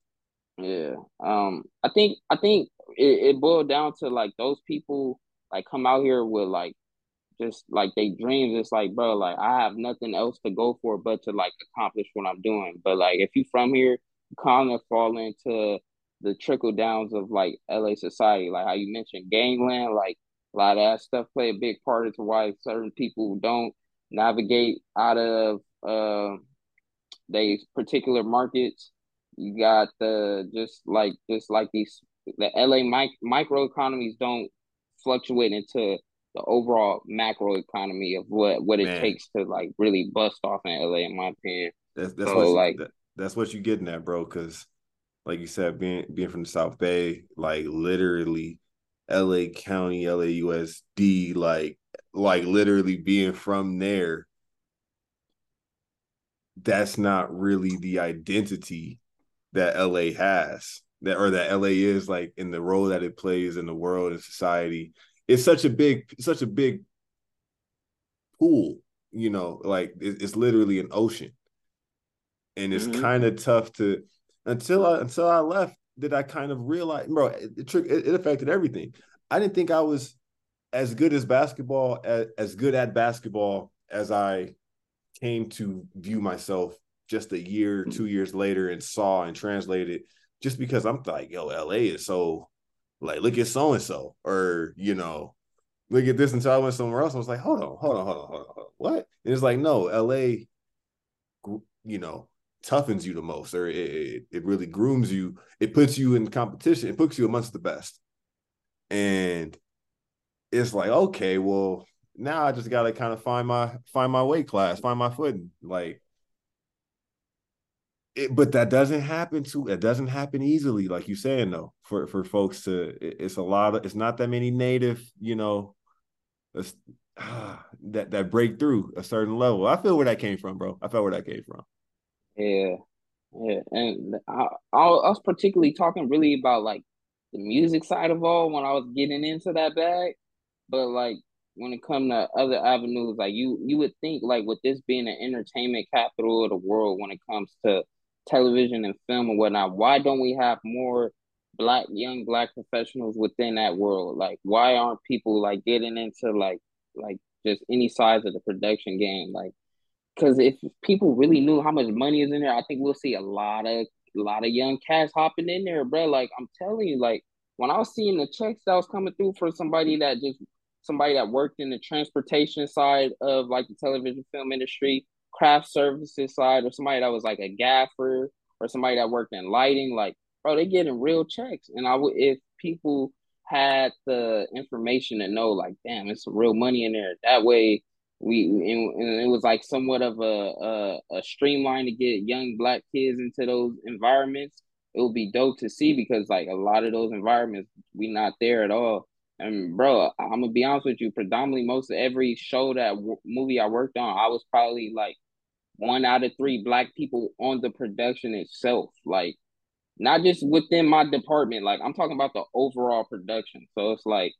Yeah. Um I think I think it, it boiled down to like those people like come out here with like just like they dreams. It's like, bro, like I have nothing else to go for but to like accomplish what I'm doing. But like if you from here, kind of fall into the trickle downs of like LA society, like how you mentioned gangland, like a lot of that stuff play a big part into why certain people don't navigate out of uh they particular markets. You got the just like just like these the LA mic, micro economies don't fluctuate into the overall macro economy of what what it Man. takes to like really bust off in LA, in my opinion. That's that's so, what like that, that's what you getting at, bro. Because like you said, being being from the South Bay, like literally LA County, LAUSD, like like literally being from there, that's not really the identity that LA has. That or that LA is like in the role that it plays in the world and society. It's such a big, such a big pool, you know, like it's literally an ocean. And it's mm-hmm. kind of tough to until I until I left did I kind of realize, bro, it, it, it affected everything. I didn't think I was as good as basketball as, as good at basketball as I came to view myself just a year, hmm. two years later, and saw and translated. Just because I'm like, yo, LA is so like, look at so and so, or you know, look at this until I went somewhere else. I was like, hold on, hold on, hold on, hold on, hold on. what? And it's like, no, LA, you know, toughens you the most or it, it really grooms you it puts you in competition it puts you amongst the best and it's like okay well now i just gotta kind of find my find my weight class find my footing like it, but that doesn't happen to it doesn't happen easily like you saying though for for folks to it, it's a lot of it's not that many native you know ah, that that break through a certain level. I feel where that came from bro. I felt where that came from. Yeah, yeah, and I, I was particularly talking really about like the music side of all when I was getting into that bag, but like when it come to other avenues, like you you would think like with this being an entertainment capital of the world when it comes to television and film and whatnot, why don't we have more black young black professionals within that world? Like why aren't people like getting into like like just any size of the production game? Like because if people really knew how much money is in there, I think we'll see a lot of a lot of young cats hopping in there, bro. Like I'm telling you, like when I was seeing the checks that was coming through for somebody that just somebody that worked in the transportation side of like the television film industry, craft services side, or somebody that was like a gaffer, or somebody that worked in lighting, like bro, they getting real checks. And I would if people had the information to know, like, damn, it's real money in there. That way we and, and, it was like somewhat of a, a, a streamline to get young black kids into those environments it would be dope to see because like a lot of those environments we not there at all and bro i'm gonna be honest with you predominantly most of every show that w- movie i worked on i was probably like one out of three black people on the production itself like not just within my department like i'm talking about the overall production so it's like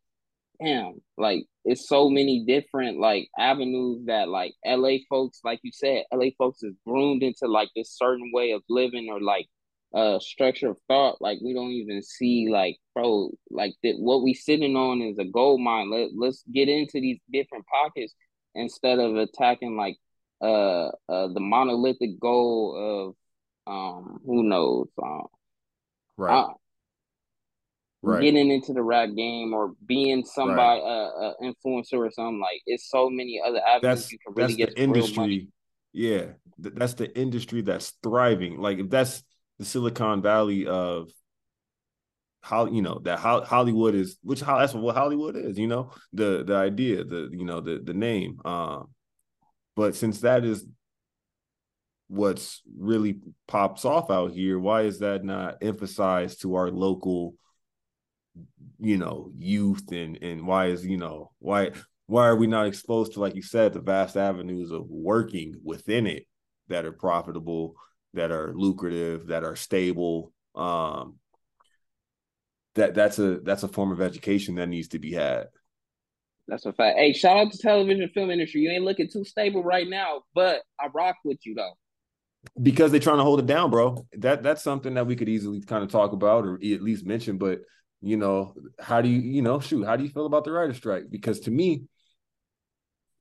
damn, like it's so many different like avenues that like LA folks, like you said, LA folks is groomed into like this certain way of living or like uh structure of thought. Like we don't even see like bro, like that what we sitting on is a gold mine. Let let's get into these different pockets instead of attacking like uh uh the monolithic goal of um who knows um right. Uh, right. getting into the rap game or being somebody right. uh, uh, influencer or something like it's so many other avenues that's, you can really get the industry yeah that's the industry that's thriving like if that's the silicon valley of how you know that hollywood is which how that's what hollywood is you know the the idea the you know the the name um but since that is what's really pops off out here why is that not emphasized to our local you know youth? And and why is you know why why are we not exposed to like you said the vast avenues of working within it that are profitable that are lucrative that are stable? Um that that's a that's a form of education that needs to be had that's a fact hey shout out to television film industry you ain't looking too stable right now but i rock with you though because they're trying to hold it down bro that that's something that we could easily kind of talk about or at least mention but you know, how do you, you know, shoot, how do you feel about the writer strike? Because to me,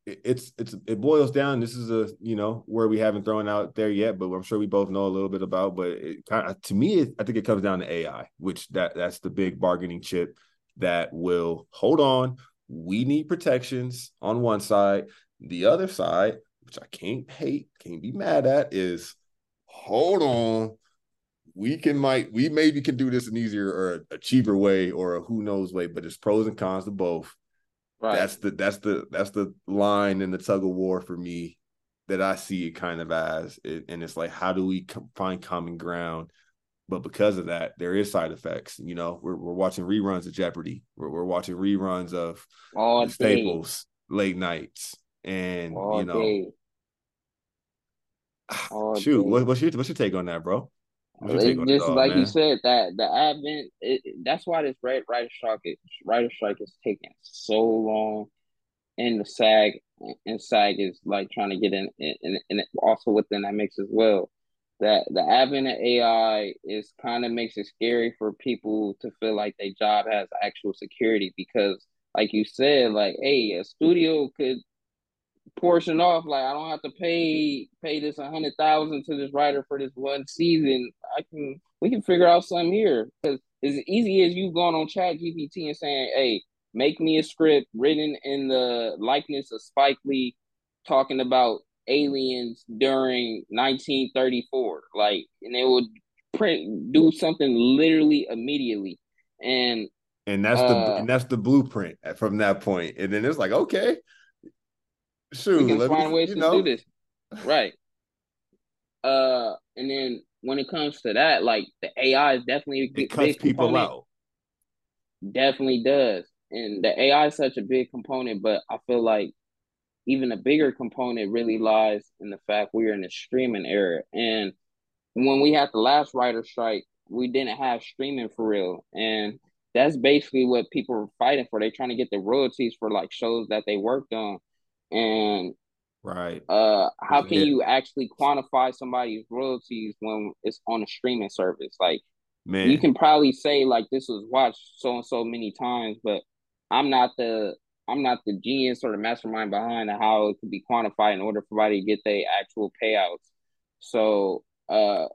it's it's it boils down. This is a you know where we haven't thrown out there yet, but I'm sure we both know a little bit about. But it to me, it, I think it comes down to AI, which that that's the big bargaining chip that will hold on. We need protections on one side. The other side, which I can't hate, can't be mad at, is hold on we can might we maybe can do this an easier or a cheaper way or a who knows way, but it's pros and cons to both. Right. That's the that's the that's the line in the tug of war for me that I see it kind of as, and it's like how do we find common ground? But because of that, there is side effects. You know, we're we're watching reruns of Jeopardy. We're we're watching reruns of All Staples late nights, and All you know. Shoot, what, what's your what's your take on that, bro? It's just like man? you said that the advent. It, that's why this red writer strike is writer strike is taking so long, and the SAG and SAG is like trying to get in, and, and also within that mix as well. That the advent of AI is kind of makes it scary for people to feel like their job has actual security because, like you said, like hey, a studio could portion off. Like I don't have to pay pay this a hundred thousand to this writer for this one season. I can we can figure out something here because as easy as you going on Chat GPT and saying, "Hey, make me a script written in the likeness of Spike Lee, talking about aliens during 1934," like, and they would print do something literally immediately, and and that's uh, the and that's the blueprint from that point, and then it's like, okay Shoot, we can find me, ways to know. do this. Right. Uh, and then when it comes to that, like the AI is definitely it cuts people out. Definitely does, and the AI is such a big component. But I feel like even a bigger component really lies in the fact we're in a streaming era, and when we had the last writer strike, we didn't have streaming for real, and that's basically what people were fighting for. They're trying to get the royalties for like shows that they worked on. And right. uh how can you actually quantify somebody's royalties when it's on a streaming service? Like man. you can probably say like this was watched so and so many times but i'm not the i'm not the genius or the mastermind behind how it could be quantified in order for somebody to get their actual payouts. So uh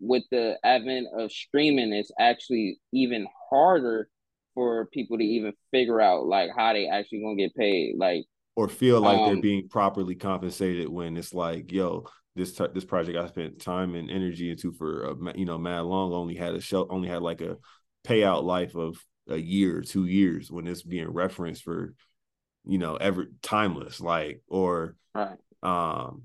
with the advent of streaming it's actually even harder for people to even figure out like how they actually gonna get paid like or feel like um, they're being properly compensated when it's like, yo, this t- this project I spent time and energy into for a, you know mad long only had a show only had like a payout life of a year, two years when it's being referenced for you know ever timeless like or right. um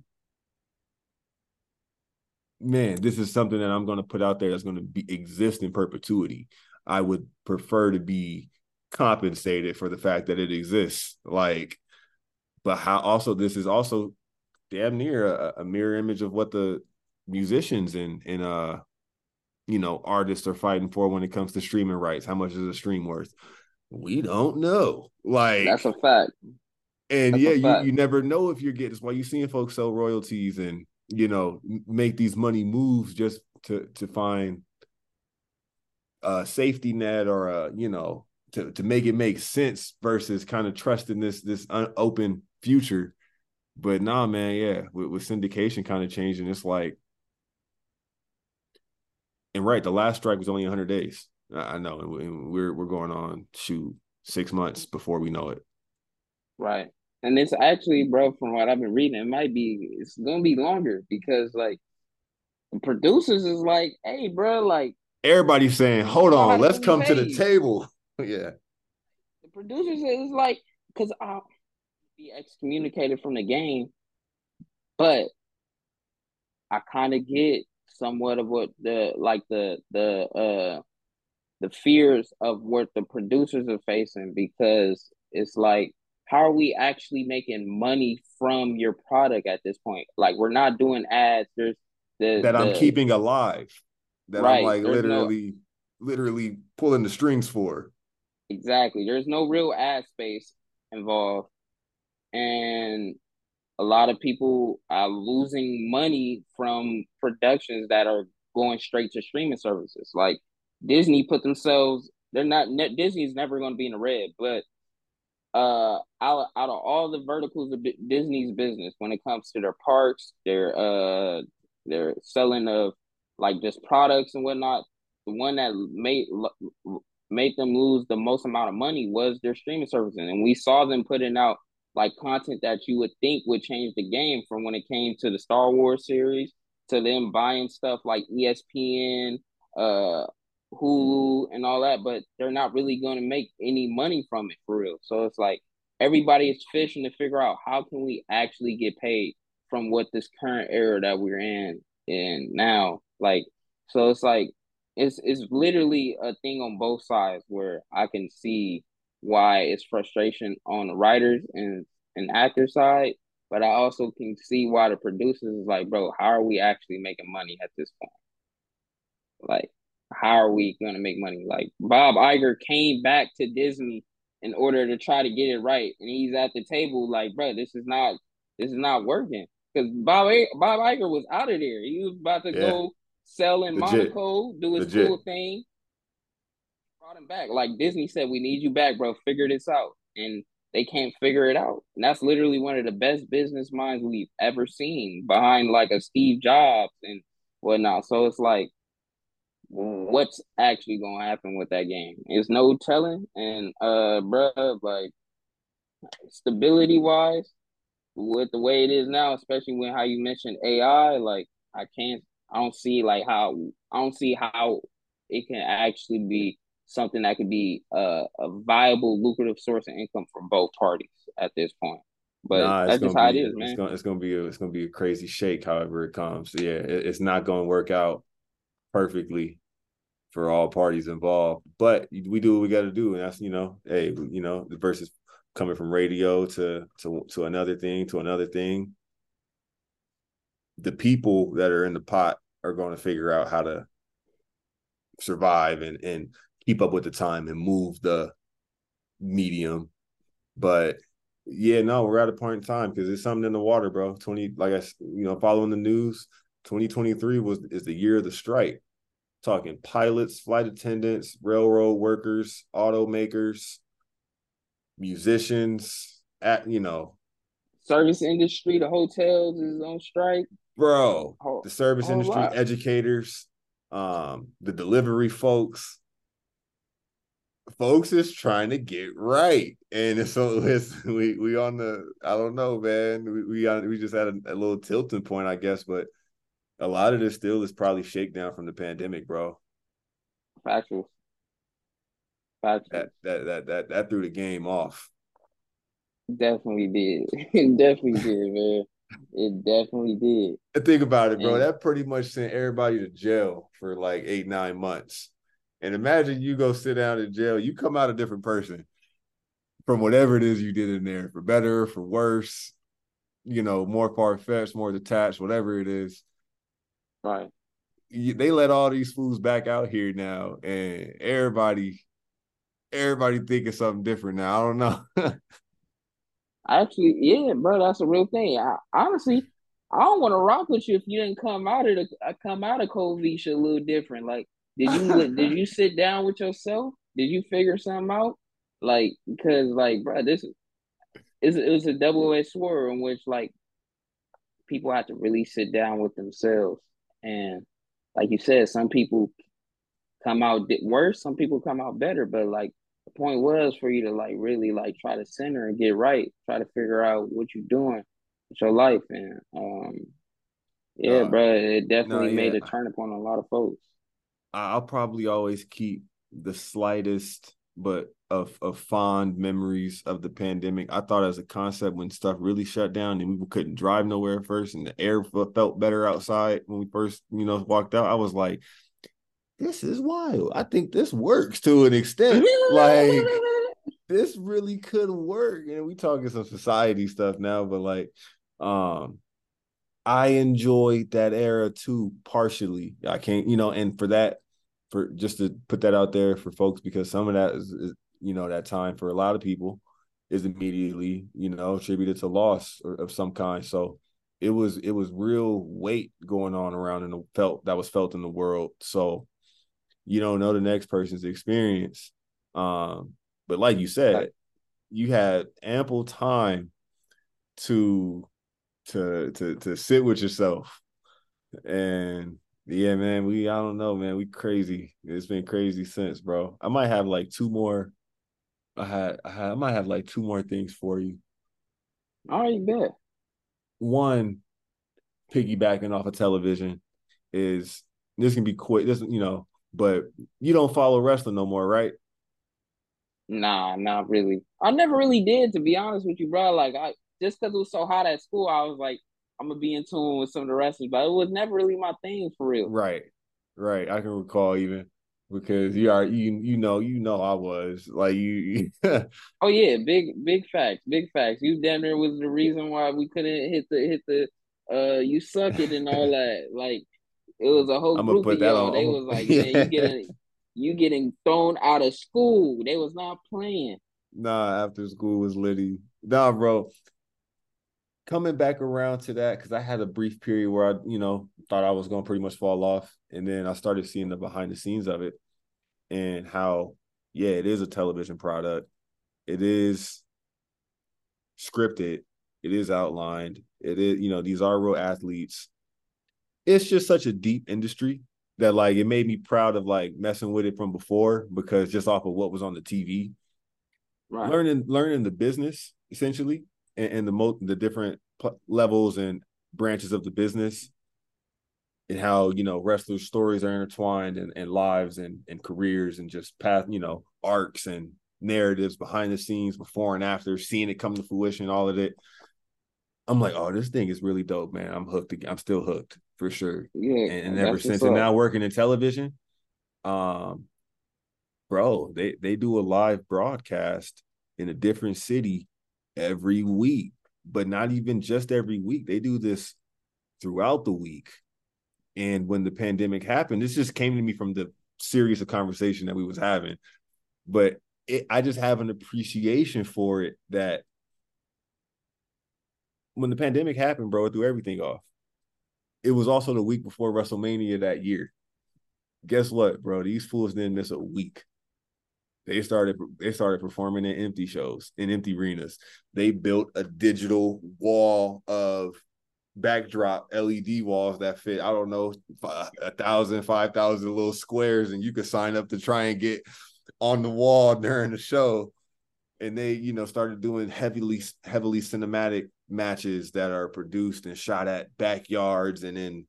man this is something that i'm going to put out there that's going to be exist in perpetuity. I would prefer to be compensated for the fact that it exists like but how also this is also damn near a, a mirror image of what the musicians and and uh you know artists are fighting for when it comes to streaming rights. How much is a stream worth we don't know. Like that's a fact. And That's yeah, a you, fact. you never know if you're getting. That's why you're seeing folks sell royalties and you know make these money moves just to to find a safety net or a you know to to make it make sense versus kind of trusting this this un- open future. But nah, man, yeah, with, with syndication kind of changing, it's like, and right, the last strike was only 100 days. I know, and we- and we're we're going on shoot six months before we know it. Right. And it's actually, bro, from what I've been reading, it might be it's gonna be longer because like the producers is like, hey, bro, like Everybody's saying, "Hold on, let's come to the table." yeah, the producers is like, because I'll be excommunicated from the game, but I kind of get somewhat of what the like the the uh the fears of what the producers are facing because it's like how are we actually making money from your product at this point? Like we're not doing ads. There's the that I'm keeping alive. That I'm like there's no- literally, literally pulling the strings for. exactly. There's no real ad space involved. And a lot of people are losing money from productions that are going straight to streaming services. Like disney put themselves they're not ne- disney's never going to be in the red but uh out, out of all the verticals of Di- disney's business when it comes to their parks their uh their selling of like just products and whatnot the one that made made them lose the most amount of money was their streaming services and we saw them putting out like content that you would think would change the game from when it came to the Star Wars series to them buying stuff like ESPN, uh, Hulu, and all that, but they're not really going to make any money from it for real. So it's like everybody is fishing to figure out how can we actually get paid from what this current era that we're in and now. Like, so it's like it's it's literally a thing on both sides where I can see why it's frustration on the writers and and actor side, but I also can see why the producers is like, bro, how are we actually making money at this point? Like, how are we gonna make money? Like Bob Iger came back to Disney in order to try to get it right, and he's at the table like, bro, this is not this is not working because Bob Bob Iger was out of there. He was about to Yeah. go sell in Legit. Monaco, do his Legit. cool thing. Brought him back. Like Disney said, we need you back, bro. Figure this out. And they can't figure it out. And that's literally one of the best business minds we've ever seen behind like a Steve Jobs and whatnot. So it's like, what's actually gonna happen with that game? It's no telling. And uh bruh, like stability wise, with the way it is now, especially when how you mentioned AI, like I can't I don't see like how I don't see how it can actually be something that could be a, a viable, lucrative source of income for both parties at this point. But Nah, that's just how be, it is, It's gonna, it's gonna be a, it's gonna be a crazy shake. However it comes, yeah, it, it's not gonna work out perfectly for all parties involved. But we do what we got to do, and that's you know, hey, you know, the versus coming from radio to to to another thing to another thing. The people that are in the pot are going to figure out how to survive and and keep up with the time and move the medium. But yeah, no, we're at a point in time because it's something in the water, bro. 20, like I, you know, following the news, 2023 was is the year of the strike. Talking pilots, flight attendants, railroad workers, automakers, musicians, at you know, Service industry, the hotels is on strike. bro, the service industry, lot. educators, um, the delivery folks. Folks is trying to get right, and so it's we we on the I don't know, man. We we got we just had a, a little tilting point, I guess, but a lot of this still is probably shakedown from the pandemic, bro. Factual. Factual. That that that that that threw the game off. Definitely did. it definitely did, man. It definitely did. And think about it, bro. Yeah. That pretty much sent everybody to jail for like eight, nine months. And imagine you go sit down in jail, you come out a different person from whatever it is you did in there, for better, for worse, you know, more far fetched, more detached, whatever it is. Right. They let all these fools back out here now, and everybody, everybody thinking something different now. I don't know. Actually, yeah, bro, that's a real thing. I, honestly, I don't want to rock with you if you didn't come out of the uh, come out of COVID a little different. Like, did you did you sit down with yourself? Did you figure something out? Like, because like, bro, this is it was a double edged sword in which like people have to really sit down with themselves, and like you said, some people come out worse, some people come out better, but like the point was for you to like really like try to center and get right, try to figure out what you're doing with your life, and um, yeah, uh, bro, it definitely no, yeah. made a turn upon a lot of folks. I'll probably always keep the slightest but of of fond memories of the pandemic. I thought as a concept when stuff really shut down and we couldn't drive nowhere first and the air felt better outside when we first, you know, walked out. I was like, this is wild. I think this works to an extent. like this really could work. And we talking some society stuff now, but like um I enjoyed that era too, partially. I can't, you know, and for that, for just to put that out there for folks, because some of that is, is you know, that time for a lot of people is immediately, you know, attributed to loss or, of some kind. So it was it was real weight going on around in the felt that was felt in the world. So you don't know the next person's experience. Um, but like you said, you had ample time to to to to sit with yourself. And yeah, man, we I don't know, man, we crazy. It's been crazy since, bro. I might have like two more. I had I, had, I might have like two more things for you. All right, bet. One, piggybacking off of television, is this can be quick. This you know but you don't follow wrestling no more, right? Nah, not really. I never really did, to be honest with you, bro. Like I just because it was so hot at school, I was like, I'm gonna be in tune with some of the wrestlers, but it was never really my thing for real. Right, right. I can recall even because you are you you know you know I was like you. oh yeah, big big facts, big facts. You damn near was the reason why we couldn't hit the hit the uh you suck it and all that. Like it was a whole I'm group of y'all. They was like, man, you getting you getting thrown out of school. They was not playing. Nah, after school was litty. Nah, bro. Coming back around to that, because I had a brief period where I, you know, thought I was gonna pretty much fall off. And then I started seeing the behind the scenes of it and how, yeah, it is a television product. It is scripted, it is outlined, it is, you know, these are real athletes it's just such a deep industry that like it made me proud of like messing with it from before because just off of what was on the TV, right. learning learning the business essentially and, and the mo- the different pl- levels and branches of the business and how you know wrestlers' stories are intertwined and, and lives and and careers and just path you know arcs and narratives behind the scenes before and after seeing it come to fruition all of it I'm like, oh, this thing is really dope, man. I'm hooked. I'm still hooked for sure. Yeah, and, and ever since, and now working in television, um, bro, they they do a live broadcast in a different city every week, but not even just every week. They do this throughout the week. And when the pandemic happened, this just came to me from the series of conversation that we was having. But it, I just have an appreciation for it that when the pandemic happened, bro, it threw everything off. It was also the week before WrestleMania that year. Guess what, bro? These fools didn't miss a week. They started they started performing in empty shows, in empty arenas. They built a digital wall of backdrop LED walls that fit, I don't know, a thousand, five thousand little squares, and you could sign up to try and get on the wall during the show. And they, you know, started doing heavily, heavily cinematic matches that are produced and shot at backyards and in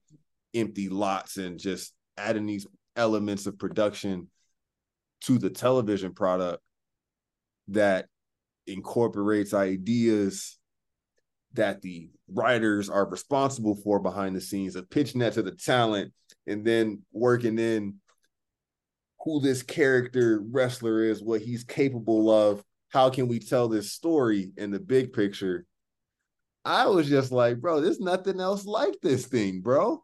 empty lots and just adding these elements of production to the television product that incorporates ideas that the writers are responsible for behind the scenes of pitching that to the talent and then working in who this character wrestler is, what he's capable of, how can we tell this story in the big picture I was just like, bro, there's nothing else like this thing, bro.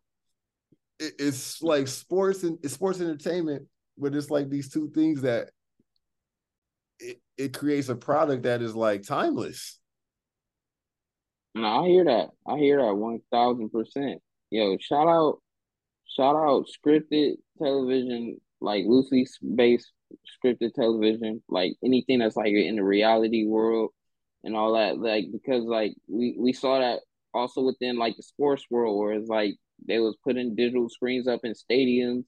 It's like sports and sports entertainment, but it's like these two things that it creates a product that is like timeless. No, I hear that. I hear that one thousand percent. Yo, shout out, shout out scripted television, like loosely based scripted television, like anything that's like in the reality world and all that. Like because like we we saw that also within like the sports world where it's like they was putting digital screens up in stadiums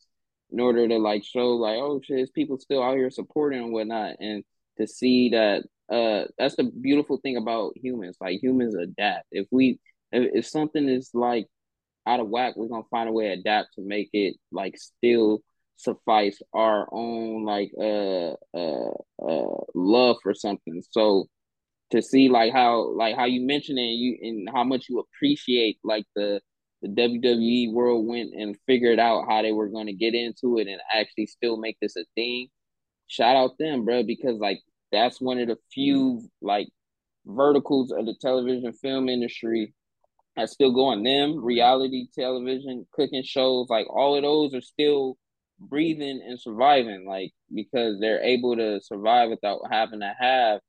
in order to like show like oh shit, people still out here supporting and whatnot, and to see that uh that's the beautiful thing about humans. Like humans adapt. If we if, if something is like out of whack, we're gonna find a way to adapt to make it like still suffice our own like uh uh uh love for something. So to see like how like how you mentioned it and you and how much you appreciate like the the WWE world went and figured out how they were going to get into it and actually still make this a thing. Shout out them, bro, because like that's one of the few like verticals of the television film industry that's still going. Them reality television, cooking shows, like all of those are still breathing and surviving, like because they're able to survive without having to have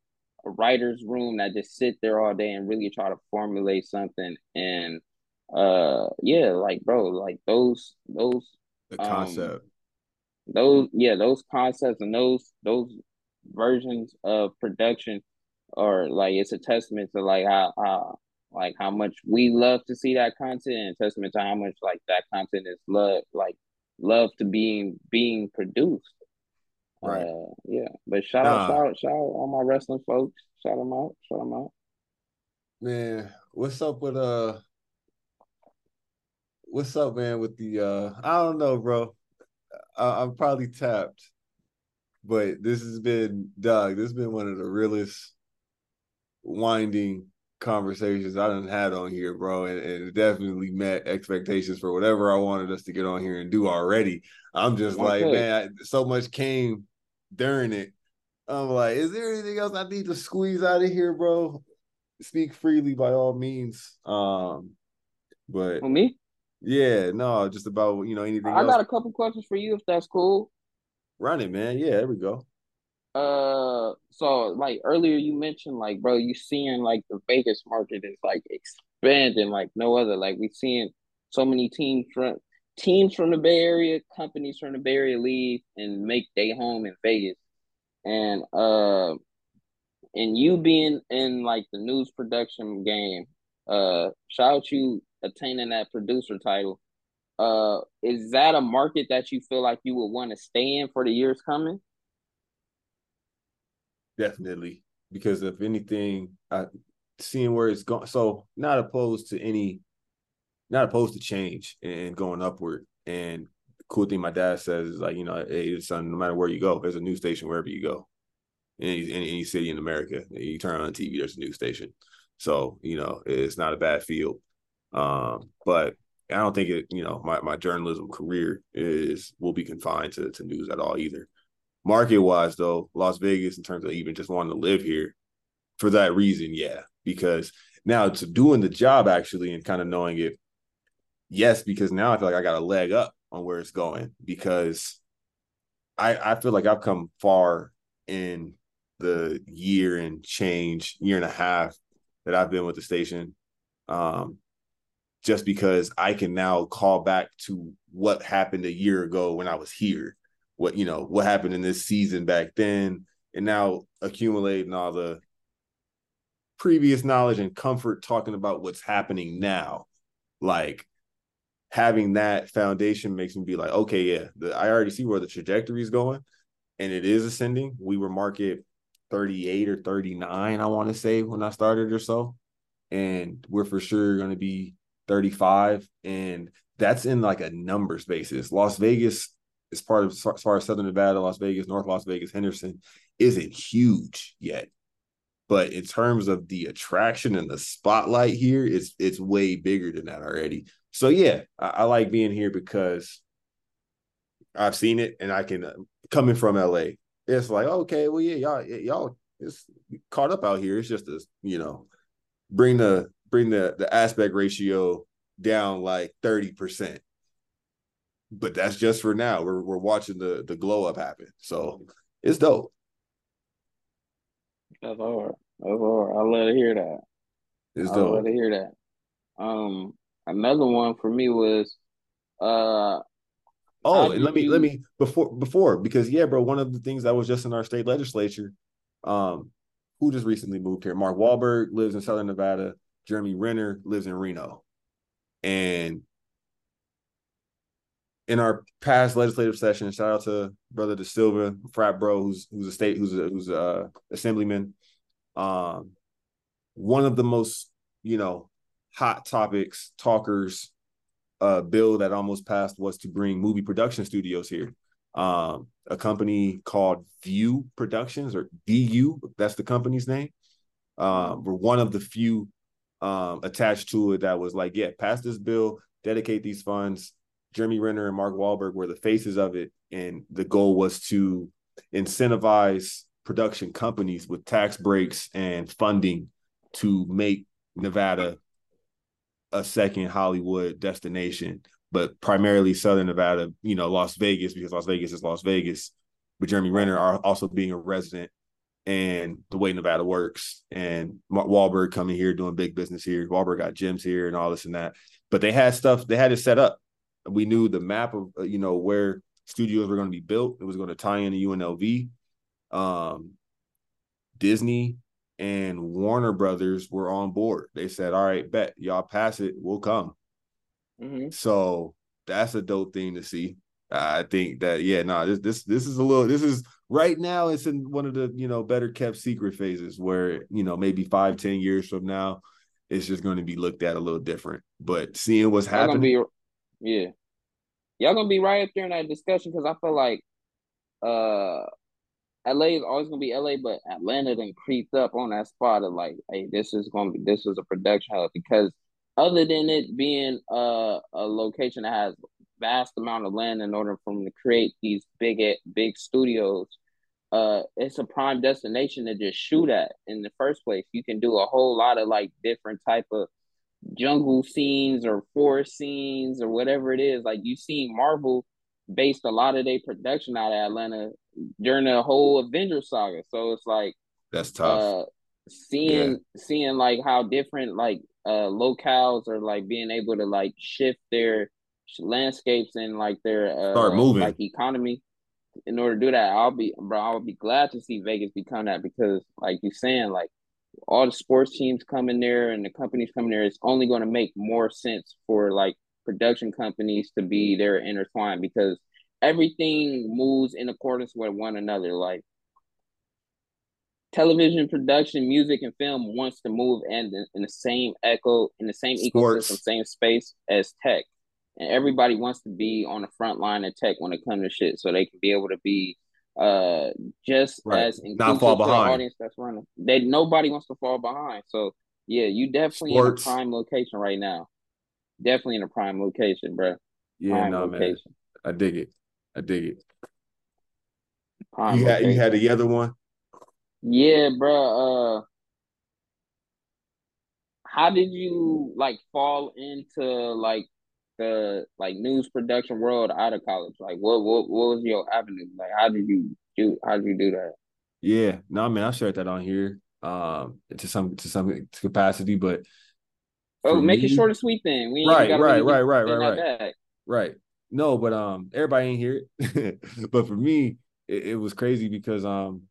a writer's room that just sit there all day and really try to formulate something and uh yeah like bro like those those the concept. um, those yeah those concepts and those those versions of production are like it's a testament to like how, how like how much we love to see that content and testament to how much like that content is love like love to being being produced. Right. Uh, yeah but shout nah. out shout out shout out all my wrestling folks. Shout them out shout them out. Man what's up with uh what's up, man? With the uh, I don't know, bro. I, am probably tapped, but this has been Doug. This has been one of the realest winding conversations I done had on here, bro, and, and, it definitely met expectations for whatever I wanted us to get on here and do already. I'm just okay. like, man, I, so much came during it. I'm like, is there anything else I need to squeeze out of here, bro? Speak freely by all means. Um, but for me, yeah, no, just about you know anything. I else. got a couple questions for you if that's cool. Run it, man. Yeah, there we go. Uh, so like earlier you mentioned like, bro, you seeing like the Vegas market is like expanding like no other. Like we seeing so many teams from teams from the Bay Area, companies from the Bay Area leave and make their home in Vegas, and uh, and you being in like the news production game, uh, shout out you attaining that producer title, uh, is that a market that you feel like you would want to stay in for the years coming? Definitely, because if anything, I seeing where it's going. So not opposed to any, not opposed to change and going upward. And the cool thing my dad says is like, you know, hey, son, no matter where you go, there's a news station wherever you go. In any, any city in America, you turn on TV, there's a news station. So you know, it's not a bad field. Um, but I don't think it, you know, my, my journalism career is will be confined to, to news at all either. Market wise, though, Las Vegas, in terms of even just wanting to live here, for that reason, yeah. Because now to doing the job actually and kind of knowing it, yes, because now I feel like I got a leg up on where it's going because I I feel like I've come far in the year and change, year and a half that I've been with the station. Um, just because I can now call back to what happened a year ago when I was here. What you know, what happened in this season back then, and now accumulating all the previous knowledge and comfort talking about what's happening now. Like having that foundation makes me be like, okay, yeah, the, I already see where the trajectory is going, and it is ascending. We were market 38 or 39, I want to say, when I started or so. And we're for sure going to be 35 and that's in like a numbers basis. Las vegas is part of as far as southern nevada las vegas north las vegas henderson isn't huge yet. But in terms of the attraction and the spotlight here it's it's way bigger than that already. So yeah i, I like being here because i've seen it and i can uh, coming from la it's like okay well yeah y'all y'all it's caught up out here. It's just a you know bring the bring the the aspect ratio down like 30%. But that's just for now. We're we're watching the the glow up happen. So it's dope. That's hard. That's hard. I love to hear that. It's dope. I love to hear that. Um, another one for me was uh Oh, and let me let me before before because yeah, bro. One of the things that was just in our state legislature, um, who just recently moved here. Mark Wahlberg lives in Southern Nevada. Jeremy Renner lives in Reno, and in our past legislative session, shout out to brother De Silva, frat bro, who's who's a state who's a who's a assemblyman. Um, one of the most you know hot topics talkers uh bill that almost passed was to bring movie production studios here. Um, a company called View Productions or VU, that's the company's name. Um, we're one of the few um attached to it that was like, yeah, pass this bill, dedicate these funds. Jeremy Renner and Mark Wahlberg were the faces of it, and the goal was to incentivize production companies with tax breaks and funding to make Nevada a second Hollywood destination, but primarily Southern Nevada, you know, Las Vegas, because Las Vegas is Las Vegas. But Jeremy Renner are also being a resident and the way Nevada works. And Mark Wahlberg coming here doing big business here. Wahlberg got gyms here and all this and that. But they had stuff, they had it set up. We knew the map of, uh, you know, where studios were going to be built. It was going to tie into UNLV. Um, Disney and Warner Brothers were on board. They said, "All right, bet y'all pass it, we'll come." mhm. So that's a dope thing to see. I think that yeah, no, nah, this this this is a little. This is right now. It's in one of the you know better kept secret phases where you know maybe five ten years from now, it's just going to be looked at a little different. But seeing what's Y'all happening, be yeah. Y'all gonna be right up there in that discussion because I feel like uh LA is always gonna be LA, but Atlanta then creeped up on that spot of like, hey, this is gonna be this is a production hub because other than it being uh, a location that has vast amount of land in order for them to create these big big studios, uh, it's a prime destination to just shoot at in the first place. You can do a whole lot of like different type of jungle scenes or forest scenes or whatever it is. Like you seen Marvel based a lot of their production out of Atlanta during the whole Avengers saga. So it's like that's tough. uh seeing seeing like how different like uh locales are like being able to like shift their landscapes and like their uh Start moving. like economy in order to do that i'll be bro i'll be glad to see vegas become that because like you're saying like all the sports teams coming there and the companies coming there it's only going to make more sense for like production companies to be there intertwined because everything moves in accordance with one another like television production, music, and film wants to move in in the same echo, in the same Sports. ecosystem, same space as tech. And everybody wants to be on the front line of tech when it comes to shit, so they can be able to be uh just Right. as Not fall behind. audience that's running. They nobody wants to fall behind. So yeah, you definitely Sports. in a prime location right now. Definitely in a prime location, bro. yeah, Prime no man. I dig it. I dig it. Prime You had you had the other one. Yeah, bro. Uh, how did you like fall into like the like news production world out of college? Like, what what what was your avenue? Like, how did you do? How did you do that? Yeah, no, man, I shared that on here, um, to some to some capacity, but Oh, make it me- short and sweet. Then we ain't Right, gotta right, really right, right, right, right. No, but um, everybody ain't hear it. but for me, it, it was crazy because um,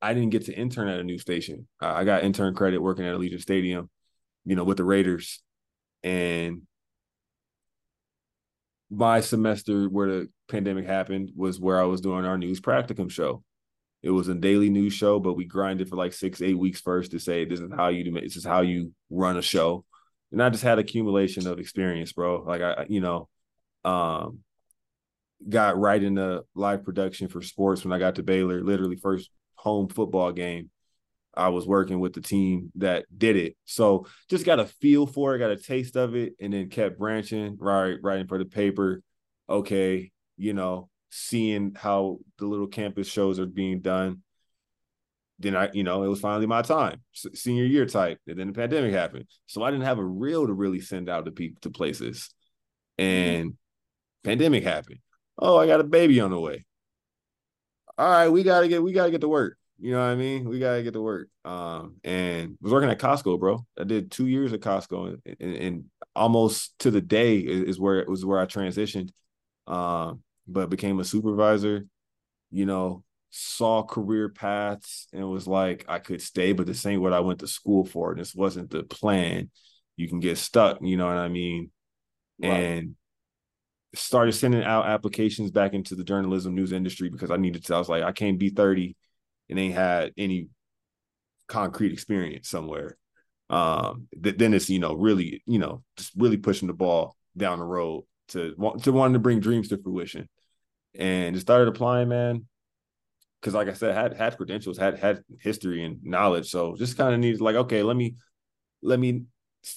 I didn't get to intern at a new station. I I got intern credit working at Allegiant Stadium, you know, with the Raiders, and my semester where the pandemic happened was where I was doing our news practicum show. It was a daily news show, but we grinded for like six, eight weeks first to say this is how you do this is how you run a show. And I just had accumulation of experience, bro. Like I, you know, um, got right into live production for sports when I got to Baylor. Literally, first home football game, I was working with the team that did it. So just got a feel for it, got a taste of it, and then kept branching, right, writing for the paper. Okay, you know, seeing how the little campus shows are being done. Then I, you know, it was finally my time, senior year type. And then the pandemic happened, so I didn't have a reel to really send out to people to places. Mm-hmm. And pandemic happened. Oh, I got a baby on the way. All right, we gotta get we gotta get to work. You know what I mean? We gotta get to work. Um, and was working at Costco, bro. I did two years at Costco, and, and, and almost to the day is, where it was where I transitioned. Um, but became a supervisor. You know, saw career paths and was like, I could stay, but this ain't what I went to school for. This wasn't the plan. You can get stuck. You know what I mean? Right. And started sending out applications back into the journalism news industry because I needed to. I was like, I can't be 30 and ain't had any concrete experience somewhere. Um, th- then it's you know really you know just really pushing the ball down the road to want to wanting to bring dreams to fruition, and just started applying, man. Because like I said, had had credentials, had had history and knowledge, so just kind of needed like okay, let me let me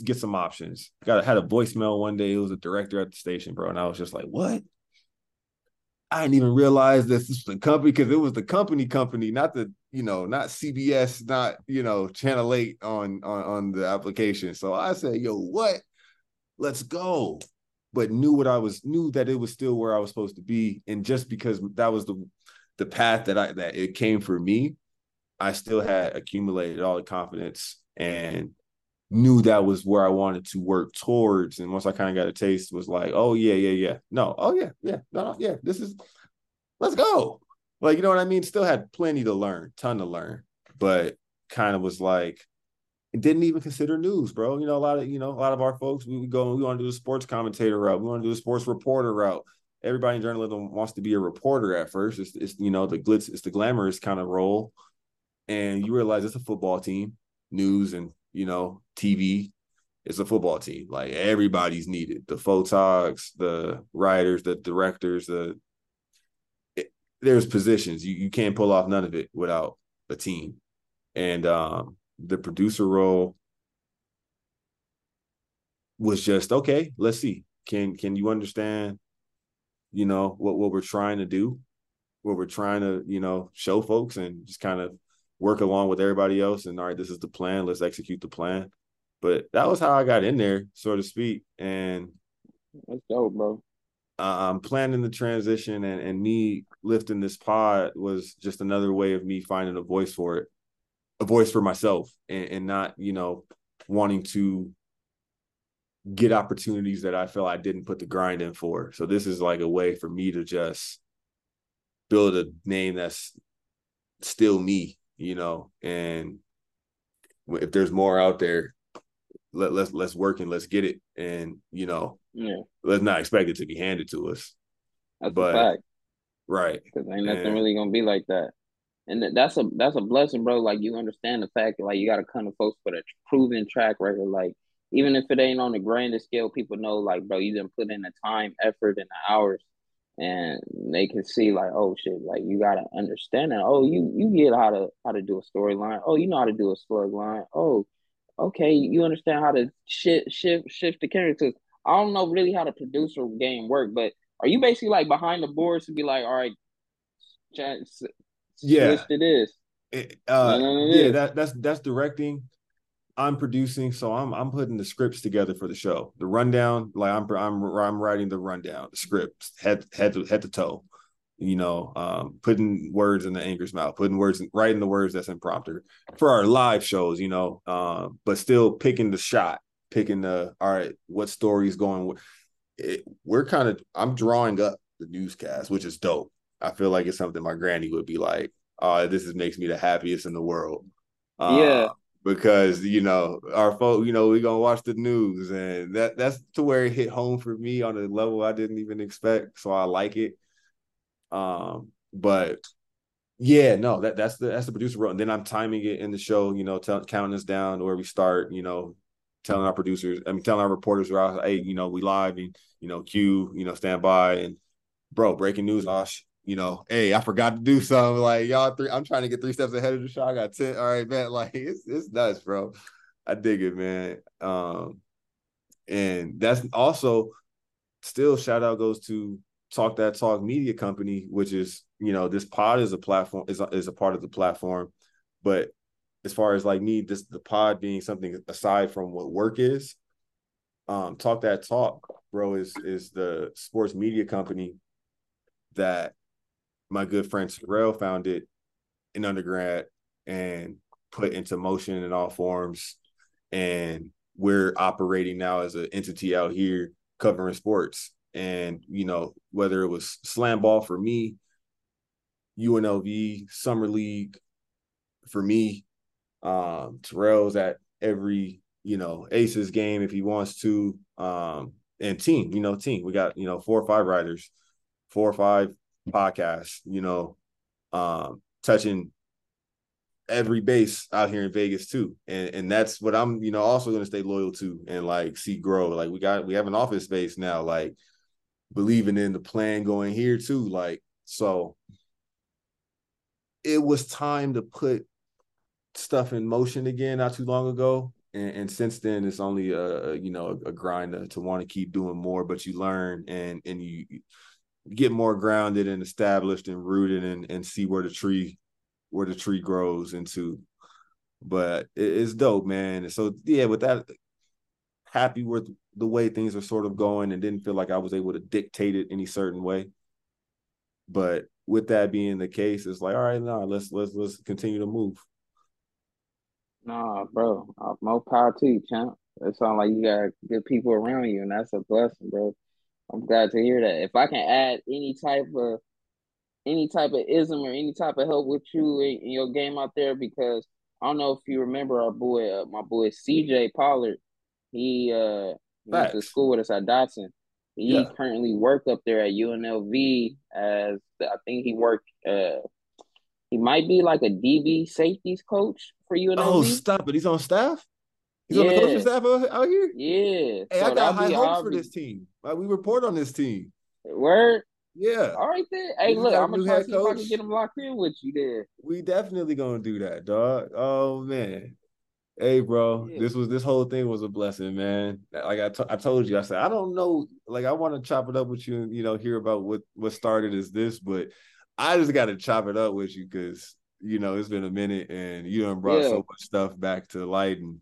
get some options. Got had a voicemail one day. It was a director at the station, bro, and I was just like, what? I didn't even realize this was the company because it was the company company, not the you know, not CBS, not you know, Channel Eight on on on the application. So I said, "Yo, what? Let's go!" But knew what I was knew that it was still where I was supposed to be, and just because that was the the path that I that it came for me, I still had accumulated all the confidence and knew that was where I wanted to work towards. And once I kind of got a taste, was like, oh yeah, yeah, yeah. No, oh yeah, yeah, no, no, yeah. This is let's go. Like, you know what I mean? Still had plenty to learn, ton to learn, but kind of was like, it didn't even consider news, bro. You know, a lot of you know, a lot of our folks, we, go we want to do a sports commentator route, we want to do a sports reporter route. Everybody in journalism wants to be a reporter at first. It's, it's you know the glitz, it's the glamorous kind of role, and you realize it's a football team, news and you know TV. It's a football team. Like everybody's needed. The photogs, the writers, the directors, the it, there's positions. You you can't pull off none of it without a team. And um the producer role was just okay, let's see. Can can you understand, you know, what, what we're trying to do, what we're trying to, you know, show folks and just kind of work along with everybody else and all right, this is the plan, let's execute the plan. But that was how I got in there, so to speak. And that's dope, bro. I'm planning the transition, and, and me lifting this pod was just another way of me finding a voice for it, a voice for myself, and, and not, you know, wanting to get opportunities that I feel I didn't put the grind in for. So this is like a way for me to just build a name that's still me, you know, and if there's more out there, let, let's let's work and let's get it. And you know yeah. let's not expect it to be handed to us. That's but, a fact. Right. Because ain't nothing and, really gonna be like that. And that's a that's a blessing bro. Like you understand the fact that like you gotta come to folks with a proven track record. Like even if it ain't on the grandest scale people know like bro you didn't put in the time effort and the hours and they can see like oh shit like you gotta understand that oh you you get how to how to do a storyline oh you know how to do a slug line oh okay, you understand how to shift shift shift the characters. I don't know really how the producer game work, but are you basically like behind the boards to be like, all right, chance, yeah, to this. It, uh, yeah, that that's that's directing. I'm producing, so I'm I'm putting the scripts together for the show. The rundown, like I'm I'm I'm writing the rundown, the script, head head to head to toe you know, um, putting words in the anchor's mouth, putting words, in, writing the words that's impromptu for our live shows, you know, um, but still picking the shot, picking the, all right, what story is going it, we're kind of, I'm drawing up the newscast, which is dope. I feel like it's something my granny would be like, oh, this is, makes me the happiest in the world. Uh, yeah. Because you know our folk, you know we gonna watch the news, and that that's to where it hit home for me on a level I didn't even expect. So I like it um, but yeah, no, that that's the that's the producer role. And then I'm timing it in the show, you know, tell, counting us down where we start, you know, telling our producers, I mean, telling our reporters, where I, hey, you know, we live and you know, Q, you know, stand by and bro, breaking news, Osh, you know, hey, I forgot to do something. Like y'all three, I'm trying to get three steps ahead of the show. I got 10. All right, man. Like it's it's nuts, bro. I dig it, man. Um, and that's also still shout out goes to Talk That Talk Media Company, which is you know this pod is a platform is a, is a part of the platform, but as far as like me, this the pod being something aside from what work is, um, Talk That Talk, bro, is is the sports media company that my good friend Terrell found it in undergrad and put into motion in all forms. And we're operating now as an entity out here covering sports. And, you know, whether it was slam ball for me, UNLV, Summer League for me, um, Terrell's at every, you know, Aces game if he wants to. Um, and team, you know, team. We got, you know, four or five writers, four or five podcasts, you know, um, touching every base out here in Vegas too. And and that's what I'm, you know, also gonna stay loyal to and like see grow. Like we got we have an office space now, like believing in the plan going here too. Like so it was time to put stuff in motion again not too long ago. And, and since then it's only a, you know a, a grind to, to want to keep doing more, but you learn and and you get more grounded and established and rooted and, and see where the tree where the tree grows into. But it, it's dope, man. And so yeah, with that, happy with the way things are sort of going, and didn't feel like I was able to dictate it any certain way. But with that being the case, it's like, all right, now nah, let's let's let's continue to move. Nah, bro, more power to you, champ. It sounds like you got good people around you, and that's a blessing, bro. I'm glad to hear that. If I can add any type of any type of ism or any type of help with you in, in your game out there, because I don't know if you remember our boy, uh, my boy CJ Pollard. He uh he went to school with us at Dotson. He yeah. currently work up there at UNLV as I think he worked. Uh, he might be like a DB safeties coach for UNLV. Oh, stop it! He's on staff. He's yeah. on the coaching staff out here. Yeah. Hey, so I got high hopes for this team. Like, we report on this team. Word. Yeah. All right then. Hey, look, I'm gonna try to see if I can get him locked in with you there. We definitely gonna do that, dog. Oh man. Hey, bro, yeah. this was this whole thing was a blessing, man. Like I, t- I told you, I said I don't know, like I want to chop it up with you and you know hear about what what started as this, but I just got to chop it up with you because you know it's been a minute and you done brought yeah. so much stuff back to light and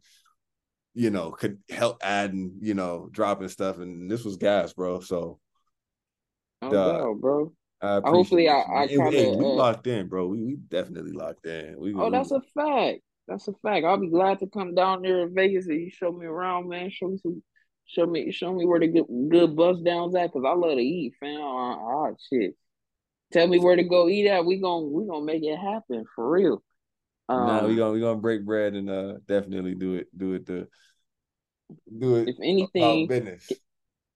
you know could help adding you know dropping stuff and this was gas, bro. So Oh, bro. I Hopefully, I, I kind of we uh, locked in, bro. We, we definitely locked in. We, oh, we, that's a fact. That's a fact. I'll be glad to come down there in Vegas and you show me around, man. Show me some, show me, show me where the good, good bus downs at, cause I love to eat, fam. Oh, shit. Tell me where to go eat at. We gonna we gonna make it happen for real. Um, nah, we gonna we gonna break bread and uh definitely do it do it to do it. If anything, business.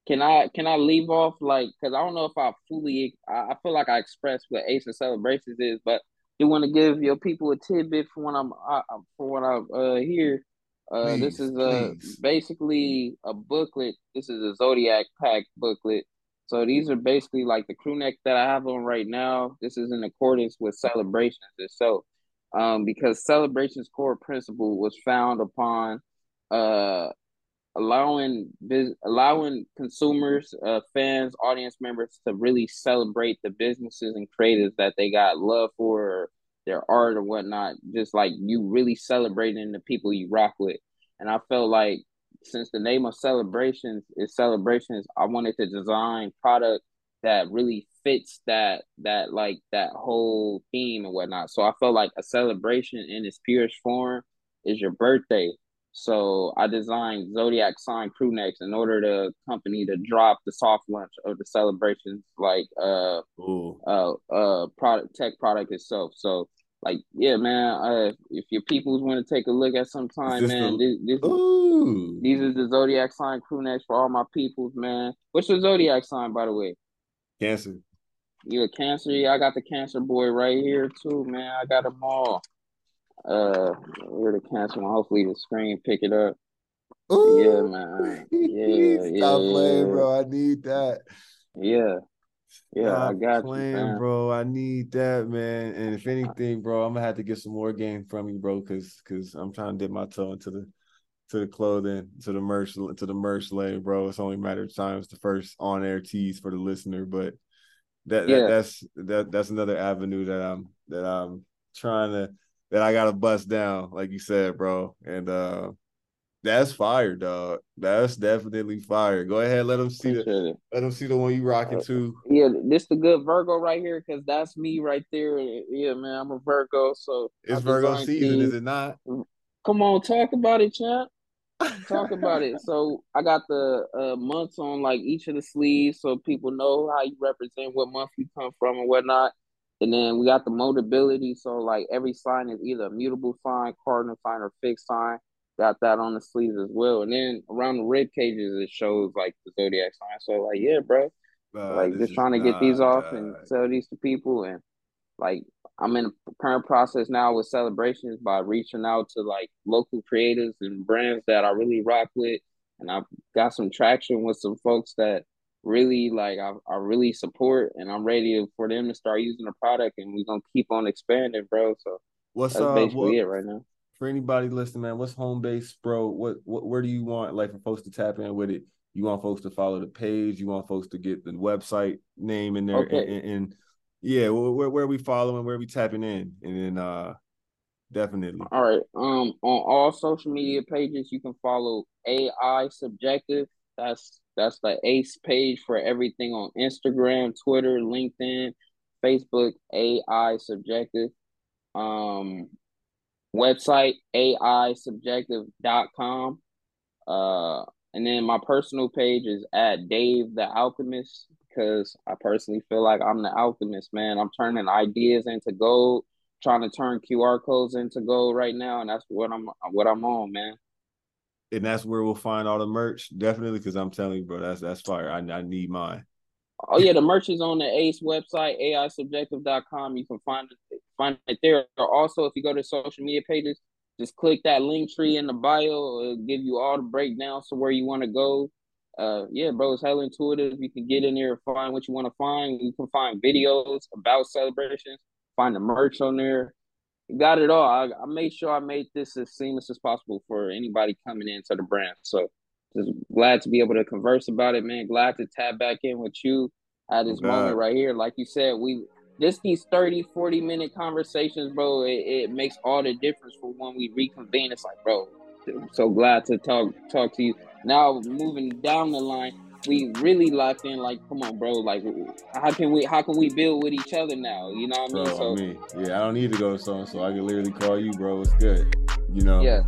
Can I can I leave off like because I don't know if I fully I, I feel like I expressed what Ace of Celebraisions is, but you want to give your people a tidbit for when I'm I, for what I uh hear. Uh, please, this is a please. basically a booklet. This is a Zodiac pack booklet. So these are basically like the crew neck that I have on right now. This is in accordance with Celebraisions itself. Um, because Celebraisions core principle was found upon uh allowing biz- allowing consumers, uh, fans, audience members to really celebrate the businesses and creators that they got love for, their art or whatnot. Just like you really celebrating the people you rock with, and I felt like since the name of Celebraisions is celebrations, I wanted to design product that really fits that that like that whole theme and whatnot. So I felt like a celebration in its purest form is your birthday so I designed Zodiac sign crew necks in order to company to drop the soft launch of the Celebraisions, like uh, Ooh. uh, uh, product tech product itself. So like, yeah, man, uh, if your peoples want to take a look at some time, man, this, this these are the Zodiac sign crew necks for all my peoples, man. What's your Zodiac sign, by the way? Cancer. You a Cancer? Yeah, I got the Cancer boy right here too, man. I got them all. Uh, where the cancel one. Hopefully the screen pick it up. Ooh. Yeah, man. Yeah, Stop yeah, playing, bro. I need that. Yeah. Yeah, Stop I got playing, you, man. bro. I need that, man. And if anything, bro, I'm gonna have to get some more game from you, bro, because because I'm trying to dip my toe into the to the clothing, to the merch, to the merch lane, bro. It's only a matter of time. It's the first on air tease for the listener, but that, yeah. that that's that that's another avenue that I'm that I'm trying to that I gotta bust down, like you said, bro. And uh That's fire, dog. That's definitely fire. Go ahead, let them see the let them see the one you rocking uh, to. Yeah, this the good Virgo right here because that's me right there. Yeah, man, I'm a Virgo, so it's Virgo season, is it not? Come on, talk about it, champ. Talk about it. So I got the uh, months on like each of the sleeves, so people know how you represent, what month you come from, and whatnot. And then we got the mutability, so like every sign is either a mutable sign, cardinal sign, or fixed sign got that on the sleeves as well. And then around the rib cages, it shows like the zodiac sign. So like, yeah, bro, uh, like just trying to get these off and sell these to people. And like, I'm in a current process now with Celebraisions by reaching out to like local creators and brands that I really rock with. And I've got some traction with some folks that really like I, I really support and I'm ready for them to start using the product and we're gonna keep on expanding, bro. So what's that's uh, basically what, it right now for anybody listening, man, what's home base, bro? What, what where do you want like for folks to tap in with it? You want folks to follow the page? You want folks to get the website name in there okay. and, and, and, yeah, where where are we following? Where are we tapping in? And then uh definitely. All right. Um on all social media pages you can follow AI Subjective. That's that's the ACE page for everything on Instagram, Twitter, LinkedIn, Facebook, AI Subjective. Um website aisubjective.com. Uh, and then my personal page is at Dave the Alchemist because I personally feel like I'm the alchemist, man. I'm turning ideas into gold, trying to turn QR codes into gold right now, and that's what I'm what I'm on, man. And that's where we'll find all the merch, definitely, because I'm telling you, bro, that's that's fire. I, I need mine. Oh yeah, the merch is on the ACE website, aisubjective.com. You can find it find it there. Also, if you go to social media pages, just click that link tree in the bio. It'll give you all the breakdowns to where you want to go. Uh, yeah, bro, it's hell intuitive. You can get in there and find what you want to find. You can find videos about Celebraisions, find the merch on there. Got it all. I, I made sure I made this as seamless as possible for anybody coming into the brand. So just glad to be able to converse about it, man. Glad to tap back in with you at this moment right here. Like you said, we just these 30, 40 minute conversations, bro, it, it makes all the difference for when we reconvene. It's like, bro, I'm so glad to talk talk to you. Now moving down the line, we really locked in. Like, come on, bro. Like, how can we how can we build with each other now? You know what I mean? Bro, so, I mean, yeah, I don't need to go so and so. I can literally call you, bro. It's good. You know? Yeah.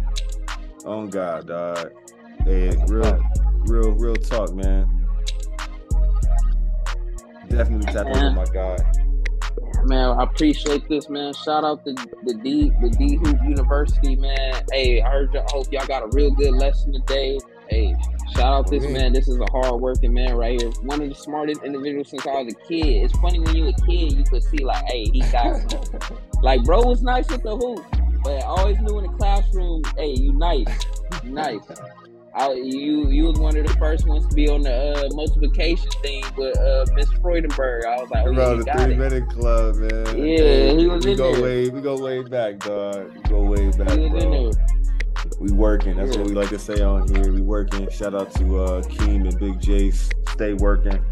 Oh God, dog. Hey, real, real, real talk, man. Definitely tap into my guy. Man, I appreciate this, man. Shout out to the D the D Hoop University, man. Hey, I heard I hope y'all got a real good lesson today. Hey, shout out this man. This is a hard working man right here. One of the smartest individuals since I was a kid. It's funny when you a kid, you could see like, hey, he got some. like, bro was nice with the hoop, but I always knew in the classroom, hey, you nice, you nice. I, you you was one of the first ones to be on the uh, multiplication thing with uh, Miss Freudenberg. I was like, oh, Bro, the three it. minute club, man. Yeah, hey, he was we in go there. Way, we go way back, dog. We go way back, bro. We working. That's what we like to say on here. We working. Shout out to uh, Keem and Big Jace. Stay working.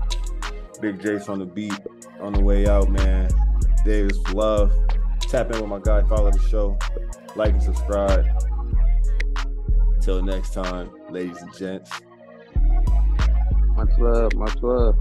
Big Jace on the beat on the way out, man. Davis love. Tap in with my guy. Follow the show. Like and subscribe. Till next time, ladies and gents. Much love, much love.